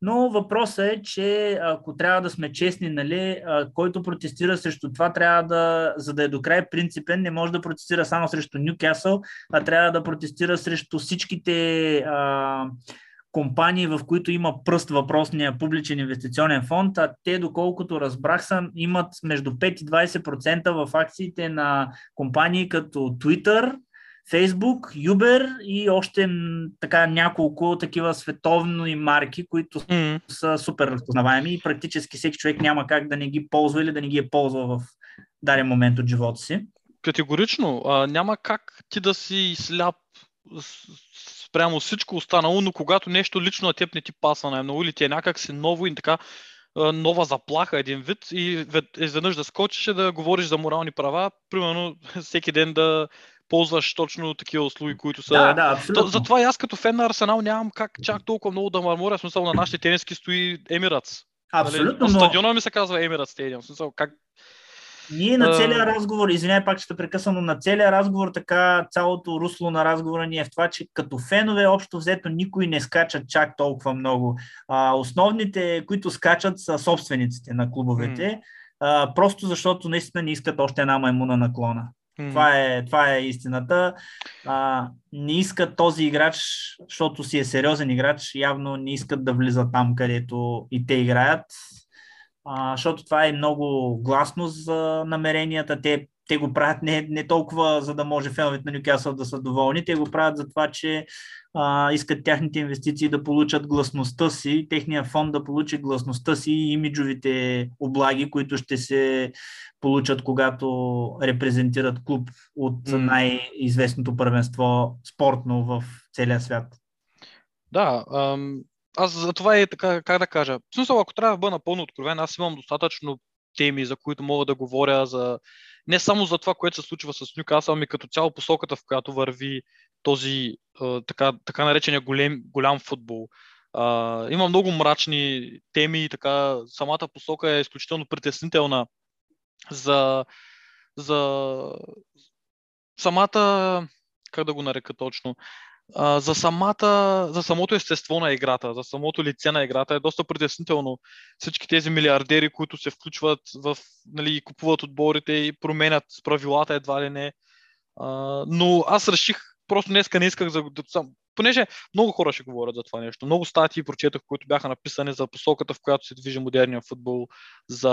E: Но въпросът е, че ако трябва да сме честни, нали, който протестира срещу това, трябва да, за да е до край принципен, не може да протестира само срещу Нюкасъл, а трябва да протестира срещу всичките а, компании, в които има пръст въпросния публичен инвестиционен фонд, а те, доколкото разбрах, са, имат между 5 и 20% в акциите на компании като Twitter, Facebook, Uber и още така няколко такива световни марки, които mm. са супер разпознаваеми и практически всеки човек няма как да не ги ползва или да не ги е ползвал в даден момент от живота си.
D: Категорично. А, няма как ти да си сляп спрямо всичко останало, но когато нещо лично на теб не ти пасва най-много или ти е някак си ново и така нова заплаха един вид и изведнъж да скочиш и да говориш за морални права, примерно [LAUGHS] всеки ден да ползваш точно такива услуги, които са...
E: Да, да, абсолютно.
D: Затова и аз като фен на Арсенал нямам как чак толкова много да мърморя. Смисъл на нашите тениски стои Емиратс.
E: Абсолютно,
D: нали? но... Стадиона ми се казва Емиратс Стадиум. Смисъл, как...
E: Ние на целия разговор, извиняй пак, че те прекъсвам, но на целия разговор, така цялото русло на разговора ни е в това, че като фенове общо взето никой не скача чак толкова много. А, основните, които скачат са собствениците на клубовете, mm. а, просто защото наистина не искат още една маймуна на Това, е, това е истината. А, не искат този играч, защото си е сериозен играч, явно не искат да влизат там, където и те играят. А, защото това е много гласно за намеренията. Те, те го правят не, не толкова, за да може феновете на Нюкасъл да са доволни. Те го правят за това, че а, искат тяхните инвестиции да получат гласността си, техния фонд да получи гласността си и имиджовите облаги, които ще се получат, когато репрезентират клуб от най-известното първенство спортно в целия свят.
D: Да, ам, аз за това е така, как да кажа. В смисъл, ако трябва да бъда напълно откровен, аз имам достатъчно теми, за които мога да говоря за не само за това, което се случва с Нюкасъл, ами като цяло посоката, в която върви този така, така наречения голем, голям футбол. Има много мрачни теми и така самата посока е изключително притеснителна за, за самата, как да го нарека точно, за, самата, за самото естество на играта, за самото лице на играта е доста притеснително. Всички тези милиардери, които се включват в, нали, купуват отборите и променят правилата едва ли не. А, но аз реших, просто днеска не исках за, понеже много хора ще говорят за това нещо. Много статии прочетох, които бяха написани за посоката, в която се движи модерния футбол, за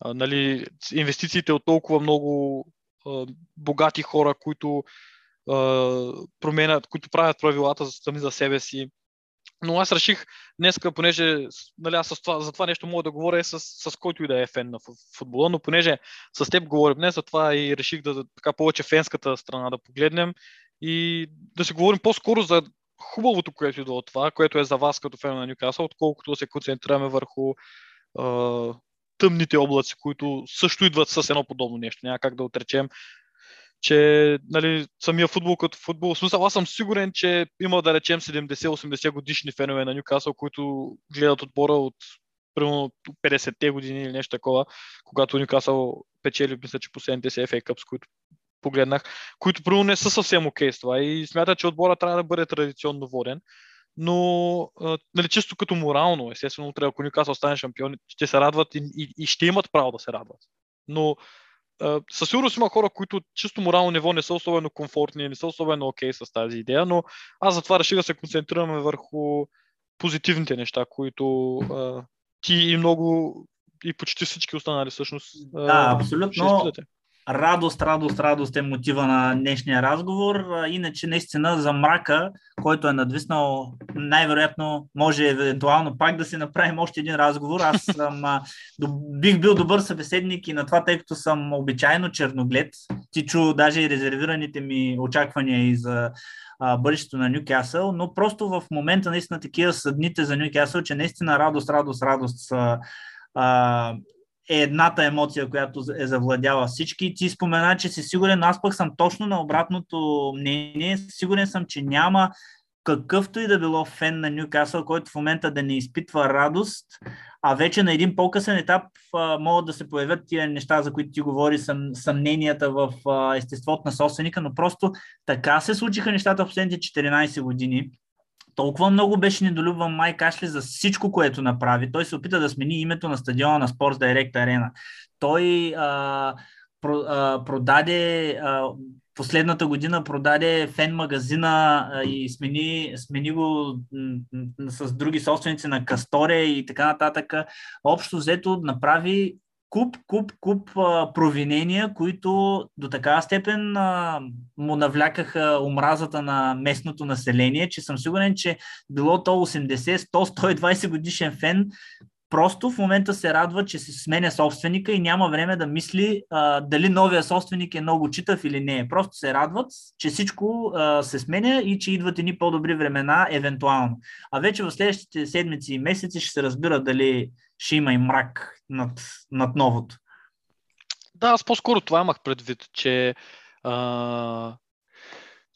D: а, нали, инвестициите от толкова много а, богати хора, които променят, които правят правилата сами за себе си. Но аз реших днеска, понеже нали, аз с това, за това нещо мога да говоря с, с който и да е фен на футбола, но понеже с теб говорим днес, затова и реших да така повече фенската страна да погледнем и да се говорим по-скоро за хубавото, което идва от това, което е за вас като фен на Ньюкасъл, отколкото се концентрираме върху а, тъмните облаци, които също идват с едно подобно нещо. Няма как да отречем, че нали, самия футбол като футбол, смисъл аз съм сигурен, че има да речем 70-80 годишни фенове на Ньюкасъл, които гледат отбора от примерно 50-те години или нещо такова, когато Ньюкасъл печели, мисля, че последните си FA Cup, които погледнах, които примерно не са съвсем окей okay с това и смятат, че отбора трябва да бъде традиционно воден. Но нали, чисто като морално, естествено, утре, ако Ньюкасъл стане шампион, ще се радват и, и, и ще имат право да се радват. Но със сигурност има хора, които чисто морално ниво не са особено комфортни, не са особено окей okay с тази идея, но аз затова реших да се концентрираме върху позитивните неща, които а, ти и много и почти всички останали всъщност.
E: Да, абсолютно радост, радост, радост е мотива на днешния разговор. Иначе наистина за мрака, който е надвиснал, най-вероятно може евентуално пак да си направим още един разговор. Аз [LAUGHS] съм, бих бил добър събеседник и на това, тъй като съм обичайно черноглед. Ти чу даже и резервираните ми очаквания и за бъдещето на Нюкасъл, но просто в момента наистина такива са дните за Нюкасъл, че наистина радост, радост, радост са е едната емоция, която е завладяла всички. Ти спомена, че си сигурен, аз пък съм точно на обратното мнение. Сигурен съм, че няма какъвто и да било фен на Ньюкасъл, който в момента да не изпитва радост, а вече на един по-късен етап а, могат да се появят тия неща, за които ти говори, съм, съмненията в а, естеството на собственика, но просто така се случиха нещата в последните 14 години толкова много беше недолюбван Майк Ашли за всичко, което направи. Той се опита да смени името на стадиона на Sports Direct Arena. Той а, про, а, продаде а, последната година продаде фен магазина и смени, смени го с други собственици на Касторе и така нататък. Общо взето направи куп, куп, куп а, провинения, които до такава степен а, му навлякаха омразата на местното население, че съм сигурен, че било то 80, 100, 120 годишен фен, просто в момента се радва, че се сменя собственика и няма време да мисли а, дали новия собственик е много читав или не. Просто се радват, че всичко а, се сменя и че идват едни по-добри времена, евентуално. А вече в следващите седмици и месеци ще се разбира дали ще има и мрак над, над новото.
D: Да, аз по-скоро това имах предвид, че а,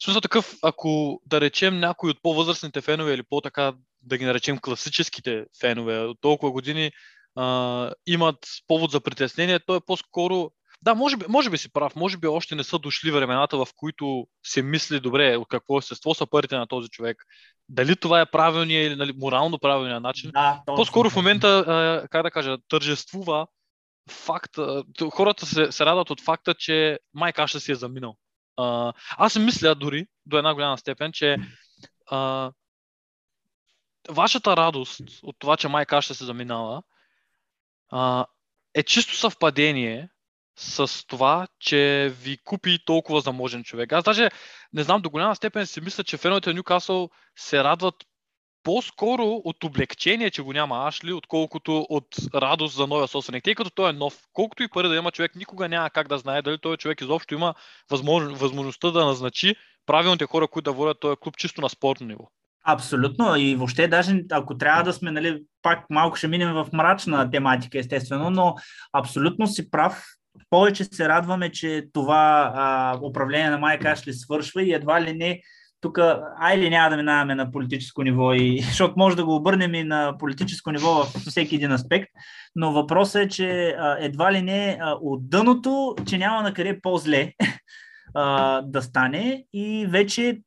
D: смисъл такъв, ако да речем някой от по-възрастните фенове или по-така да ги наречем класическите фенове от толкова години а, имат повод за притеснение, то е по-скоро да, може би, може би си прав. Може би още не са дошли времената, в които се мисли добре от какво естество са парите на този човек. Дали това е правилният или нали, морално правилният начин.
E: Да,
D: По-скоро в момента, а, как да кажа, тържествува факта. Хората се, се радват от факта, че майка ще си е заминал. А, аз мисля дори до една голяма степен, че а, вашата радост от това, че майка ще се заминала, а, е чисто съвпадение с това, че ви купи толкова заможен човек. Аз даже не знам, до голяма степен си мисля, че феновете на Ньюкасъл се радват по-скоро от облегчение, че го няма Ашли, отколкото от радост за новия собственик. Тъй като той е нов, колкото и пари да има човек, никога няма как да знае дали този човек изобщо има възможно, възможността да назначи правилните хора, които да водят този клуб чисто на спортно ниво.
E: Абсолютно. И въобще, даже ако трябва да сме, нали, пак малко ще минем в мрачна тематика, естествено, но абсолютно си прав повече се радваме, че това а, управление на Майк Ашли свършва и едва ли не тук, айде няма да минаваме на политическо ниво, и, [LAUGHS] защото може да го обърнем и на политическо ниво във всеки един аспект, но въпросът е, че а, едва ли не а, от дъното, че няма на къде по-зле [LAUGHS] а, да стане и вече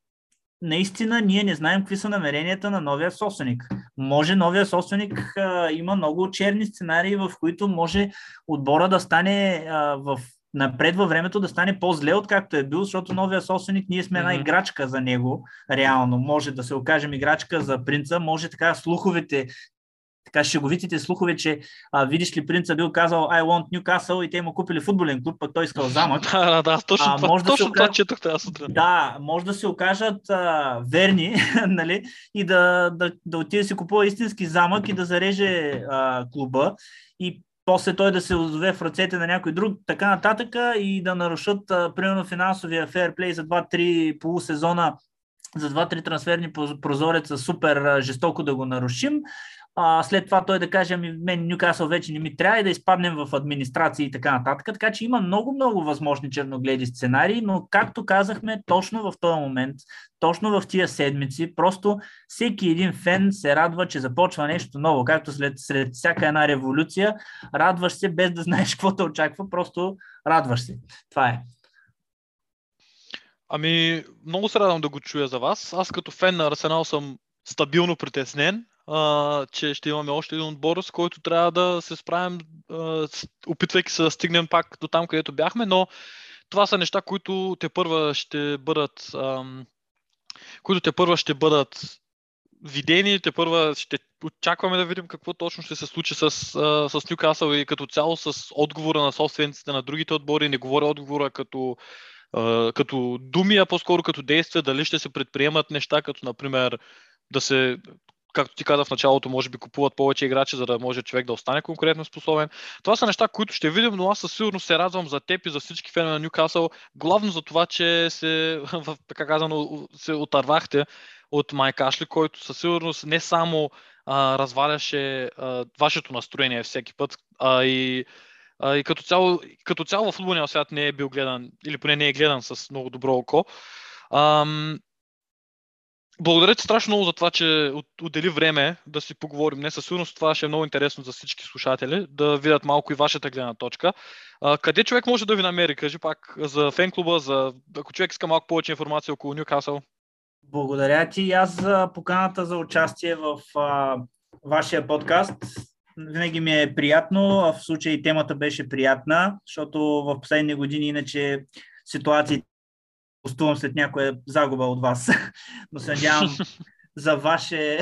E: наистина ние не знаем какви са намеренията на новия собственик. Може новия собственик а, има много черни сценарии, в които може отбора да стане а, в напред във времето да стане по-зле, откакто е бил, защото новия собственик, ние сме една играчка за него, реално. Може да се окажем играчка за принца, може така слуховете, така шеговитите слухове, че а, видиш ли принца бил казал I want Newcastle и те му купили футболен клуб, пък той искал замък.
D: Да, [LAUGHS] да, да, точно
E: А, може да се
D: точно това четох тази сутрин.
E: Да, може да се окажат а, верни, [LAUGHS] нали, и да, да, да отиде да си купува истински замък и да зареже а, клуба и после той да се озове в ръцете на някой друг, така нататък и да нарушат, а, примерно, финансовия фейрплей за 2-3 полусезона, за 2-3 трансферни прозореца супер жестоко да го нарушим. А, след това той да каже, ами мен Нюкасъл вече не ми трябва и да изпаднем в администрация и така нататък. Така че има много-много възможни черногледи сценарии, но както казахме, точно в този момент, точно в тия седмици, просто всеки един фен се радва, че започва нещо ново. Както след, след всяка една революция, радваш се без да знаеш [LAUGHS] какво те очаква, просто радваш се. Това е.
D: Ами, много се радвам да го чуя за вас. Аз като фен на Арсенал съм стабилно притеснен, а, че ще имаме още един отбор, с който трябва да се справим, а, опитвайки се да стигнем пак до там, където бяхме, но това са неща, които те първа ще бъдат ам, които те първа ще бъдат видени, те първа ще очакваме да видим какво точно ще се случи с, с Нюкасъл и като цяло с отговора на собствениците на другите отбори. Не говоря отговора като, като думи, а по-скоро като действия, дали ще се предприемат неща, като например да се както ти каза в началото, може би купуват повече играчи, за да може човек да остане конкурентно способен. Това са неща, които ще видим, но аз със сигурност се радвам за теб и за всички фенове на Ньюкасъл, главно за това, че се, [LAUGHS] така казано, се отървахте от Майк Ашли, който със сигурност не само а, разваляше а, вашето настроение всеки път, а и, а, и като, цяло, като цяло в футболния свят не е бил гледан, или поне не е гледан с много добро око. Ам, благодаря ти страшно много за това, че от- отдели време да си поговорим. Не, със сигурност това ще е много интересно за всички слушатели, да видят малко и вашата гледна точка. А, къде човек може да ви намери? Кажи пак за фен клуба, за ако човек иска малко повече информация около Ньюкасъл.
E: Благодаря ти и аз за поканата за участие в а, вашия подкаст. Винаги ми е приятно, а в случай темата беше приятна, защото в последни години иначе ситуации гостувам след някоя загуба от вас. [LAUGHS] Но се надявам [LAUGHS] за ваше,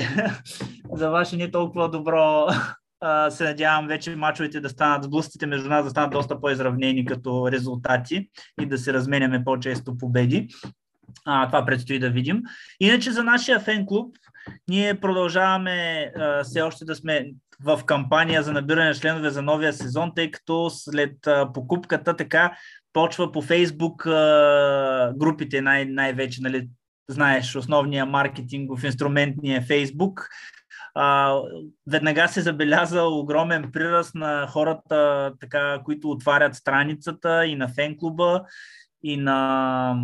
E: [LAUGHS] за ваше не толкова добро се надявам вече мачовете да станат, сблъсъците между нас да станат доста по-изравнени като резултати и да се разменяме по-често победи. А, това предстои да видим. Иначе за нашия фен клуб, ние продължаваме а, все още да сме в кампания за набиране на членове за новия сезон, тъй като след а, покупката така почва по Фейсбук групите най- най-вече, нали, знаеш, основния маркетингов инструмент ни е Фейсбук. А, веднага се забеляза огромен приръст на хората, така, които отварят страницата и на фен клуба, и на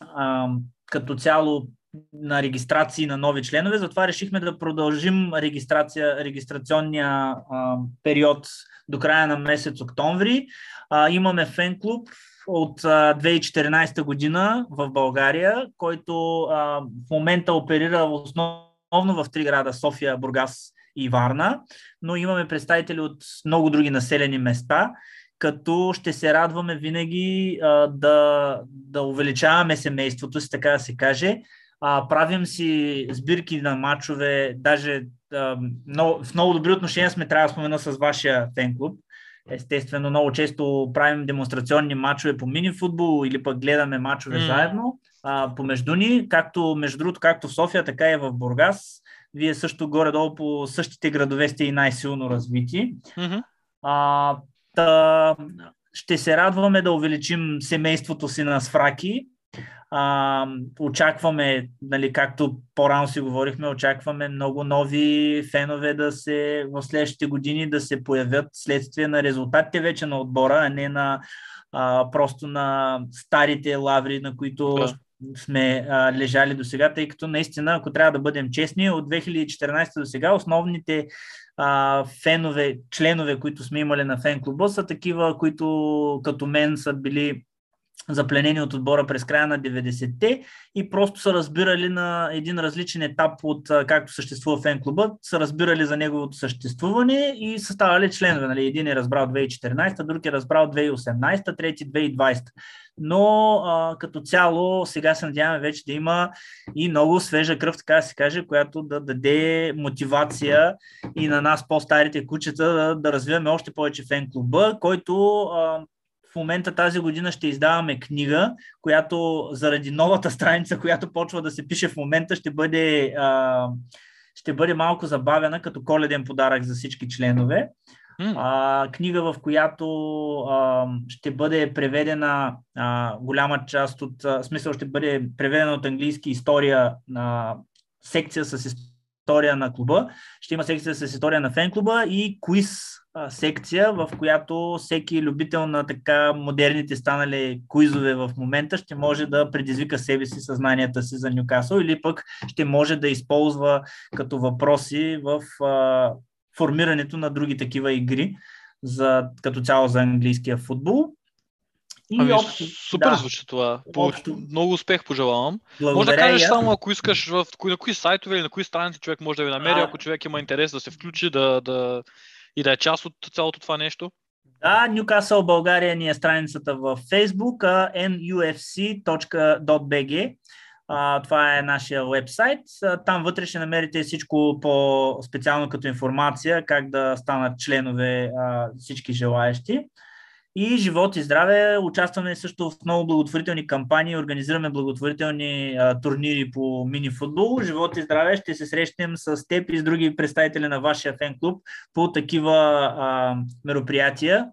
E: а, като цяло на регистрации на нови членове, затова решихме да продължим регистрация, регистрационния а, период до края на месец октомври. А, имаме фен клуб от а, 2014 година в България, който а, в момента оперира основно в три града София, Бургас и Варна, но имаме представители от много други населени места като ще се радваме винаги а, да, да увеличаваме семейството си, така да се каже. А, правим си сбирки на матчове, даже а, много, в много добри отношения сме, трябва да спомена с вашия фен клуб. Естествено, много често правим демонстрационни матчове по мини футбол или пък гледаме матчове mm. заедно а, помежду ни, както между другото, както в София, така и в Бургас. Вие също горе-долу по същите градове сте и най-силно развити.
D: Мгм.
E: А, та, ще се радваме да увеличим семейството си на сфраки. А, очакваме, нали, както по-рано си говорихме, очакваме много нови фенове да се в следващите години да се появят следствие на резултатите вече на отбора, а не на а, просто на старите лаври, на които
D: Да.
E: сме а, лежали до сега, тъй като наистина, ако трябва да бъдем честни, от 2014 до сега основните а, фенове, членове, които сме имали на фен клуба, са такива, които като мен са били запленени от отбора през края на 90-те и просто са разбирали на един различен етап от както съществува фен клуба, са разбирали за неговото съществуване и са ставали членове. Нали? Един е разбрал 2014, друг е разбрал 2018, трети 2020. Но а, като цяло сега се надяваме вече да има и много свежа кръв, така да се каже, която да даде мотивация и на нас по-старите кучета да, да развиваме още повече фен клуба, който а, в момента тази година ще издаваме книга, която заради новата страница, която почва да се пише в момента, ще бъде, а, ще бъде малко забавена като коледен подарък за всички членове. А, книга, в която а, ще бъде преведена а, голяма част от, а, смисъл ще бъде преведена от английски история на секция с история на клуба, ще има секция с история на фен клуба и квиз секция, в която всеки любител на така модерните станали куизове в момента ще може да предизвика себе си съзнанията си за Нюкасъл или пък ще може да използва като въпроси в а, формирането на други такива игри за, като цяло за английския футбол.
D: И ами, общо, супер да, звучи това. По, общо, много успех пожелавам. Може да кажеш само, ако искаш, в, на кои сайтове или на кои страници човек може да ви намери, а... ако човек има интерес да се включи, да, да, и да е част от цялото това нещо?
E: Да, Newcastle България ни е страницата в Facebook, nufc.bg. това е нашия вебсайт. Там вътре ще намерите всичко по-специално като информация, как да станат членове всички желаящи. И живот и здраве. Участваме също в много благотворителни кампании, организираме благотворителни а, турнири по мини футбол. Живот и здраве. Ще се срещнем с теб и с други представители на вашия фен клуб по такива а, мероприятия.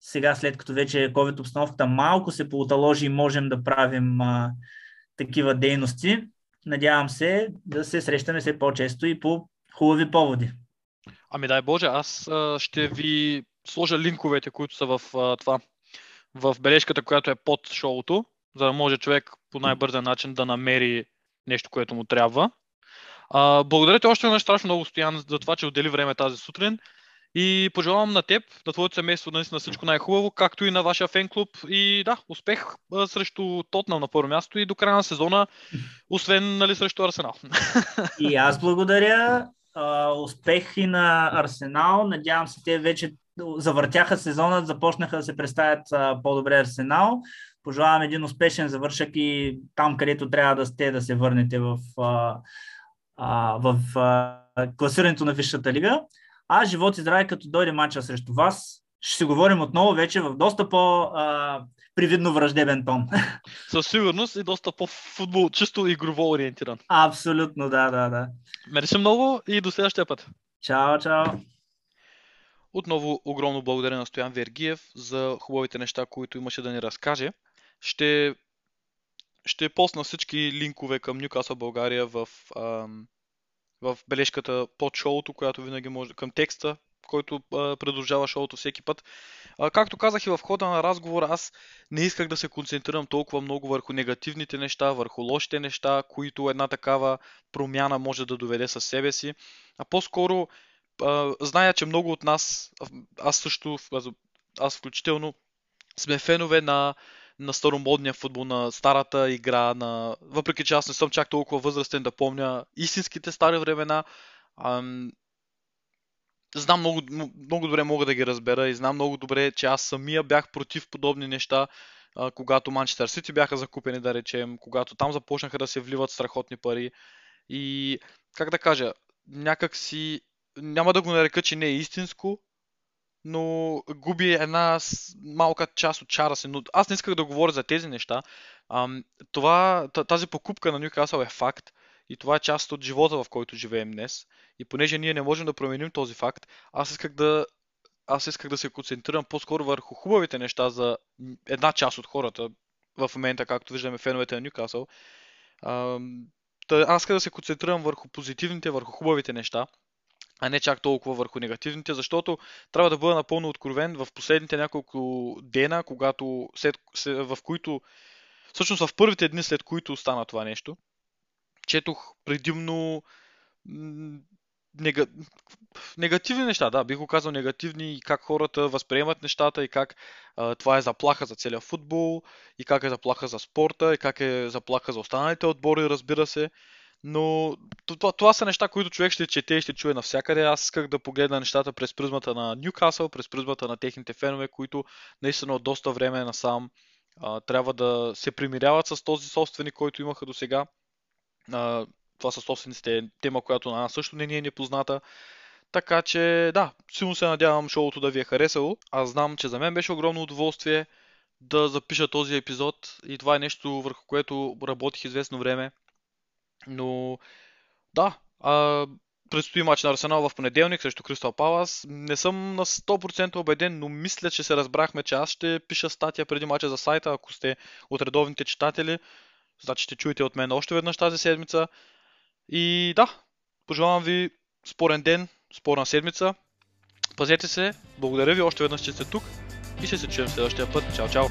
E: Сега, след като вече COVID обстановката малко се поуталожи и можем да правим а, такива дейности, надявам се да се срещаме все по-често и по хубави поводи.
D: Ами дай Боже, аз а, ще ви сложа линковете, които са в а, това, в бележката, която е под шоуто, за да може човек по най-бързен начин да намери нещо, което му трябва. А, благодаря ти още веднъж страшно много, Стоян, за това, че отдели време тази сутрин. И пожелавам на теб, на твоето семейство, наистина всичко най-хубаво, както и на вашия фен клуб. И да, успех а, срещу Тотнам на първо място и до края на сезона, освен нали, срещу Арсенал.
E: И аз благодаря. А, успех и на Арсенал. Надявам се, те вече завъртяха сезонът, започнаха да се представят по-добре Арсенал. Пожелавам един успешен завършък и там, където трябва да сте, да се върнете в, в класирането на Висшата лига. А живот и здраве, като дойде матча срещу вас, ще си говорим отново вече в доста по привидно враждебен тон. [LAUGHS]
D: Със сигурност и доста по-футбол, чисто игрово ориентиран.
E: Абсолютно, да, да, да.
D: Мерси много и до следващия път.
E: Чао, чао.
D: Отново огромно благодаря на Стоян Вергиев за хубавите неща, които имаше да ни разкаже. Ще, ще посна всички линкове към Ньюкасъл България в, ам, в бележката под шоуто, която винаги може, към текста, който продължава шоуто всеки път. А, както казах и в хода на разговора, аз не исках да се концентрирам толкова много върху негативните неща, върху лошите неща, които една такава промяна може да доведе със себе си, а по-скоро зная, че много от нас, аз също, аз включително, сме фенове на, на старомодния футбол, на старата игра, на... въпреки че аз не съм чак толкова възрастен да помня истинските стари времена, ам... знам много, много добре мога да ги разбера и знам много добре, че аз самия бях против подобни неща, а, когато Манчестър Сити бяха закупени, да речем, когато там започнаха да се вливат страхотни пари. И, как да кажа, някак си няма да го нарека, че не е истинско, но губи една малка част от чара си. Но аз не исках да говоря за тези неща. това, тази покупка на Ньюкасъл е факт и това е част от живота, в който живеем днес. И понеже ние не можем да променим този факт, аз исках да, аз исках да се концентрирам по-скоро върху хубавите неща за една част от хората в момента, както виждаме феновете на Ньюкасъл. Аз исках да се концентрирам върху позитивните, върху хубавите неща а не чак толкова върху негативните, защото трябва да бъда напълно откровен в последните няколко дена, когато, след, в които, всъщност в първите дни след които стана това нещо, четох предимно нега... негативни неща, да, бих го казал негативни и как хората възприемат нещата и как а, това е заплаха за целия футбол и как е заплаха за спорта и как е заплаха за останалите отбори, разбира се. Но това, това са неща, които човек ще чете и ще чуе навсякъде. Аз исках да погледна нещата през призмата на Ньюкасъл, през призмата на техните фенове, които наистина от доста време насам а, трябва да се примиряват с този собственик, който имаха до сега. Това са собствениците е тема, която на нас също не ни е непозната. Така че, да, силно се надявам шоуто да ви е харесало. Аз знам, че за мен беше огромно удоволствие да запиша този епизод и това е нещо върху което работих известно време. Но, да, а, предстои матч на Арсенал в понеделник срещу Кристал Палас. Не съм на 100% убеден, но мисля, че се разбрахме, че аз ще пиша статия преди мача за сайта, ако сте от редовните читатели. Значи ще чуете от мен още веднъж тази седмица. И да, пожелавам ви спорен ден, спорна седмица. Пазете се, благодаря ви още веднъж, че сте тук и ще се чуем следващия път. Чао, чао!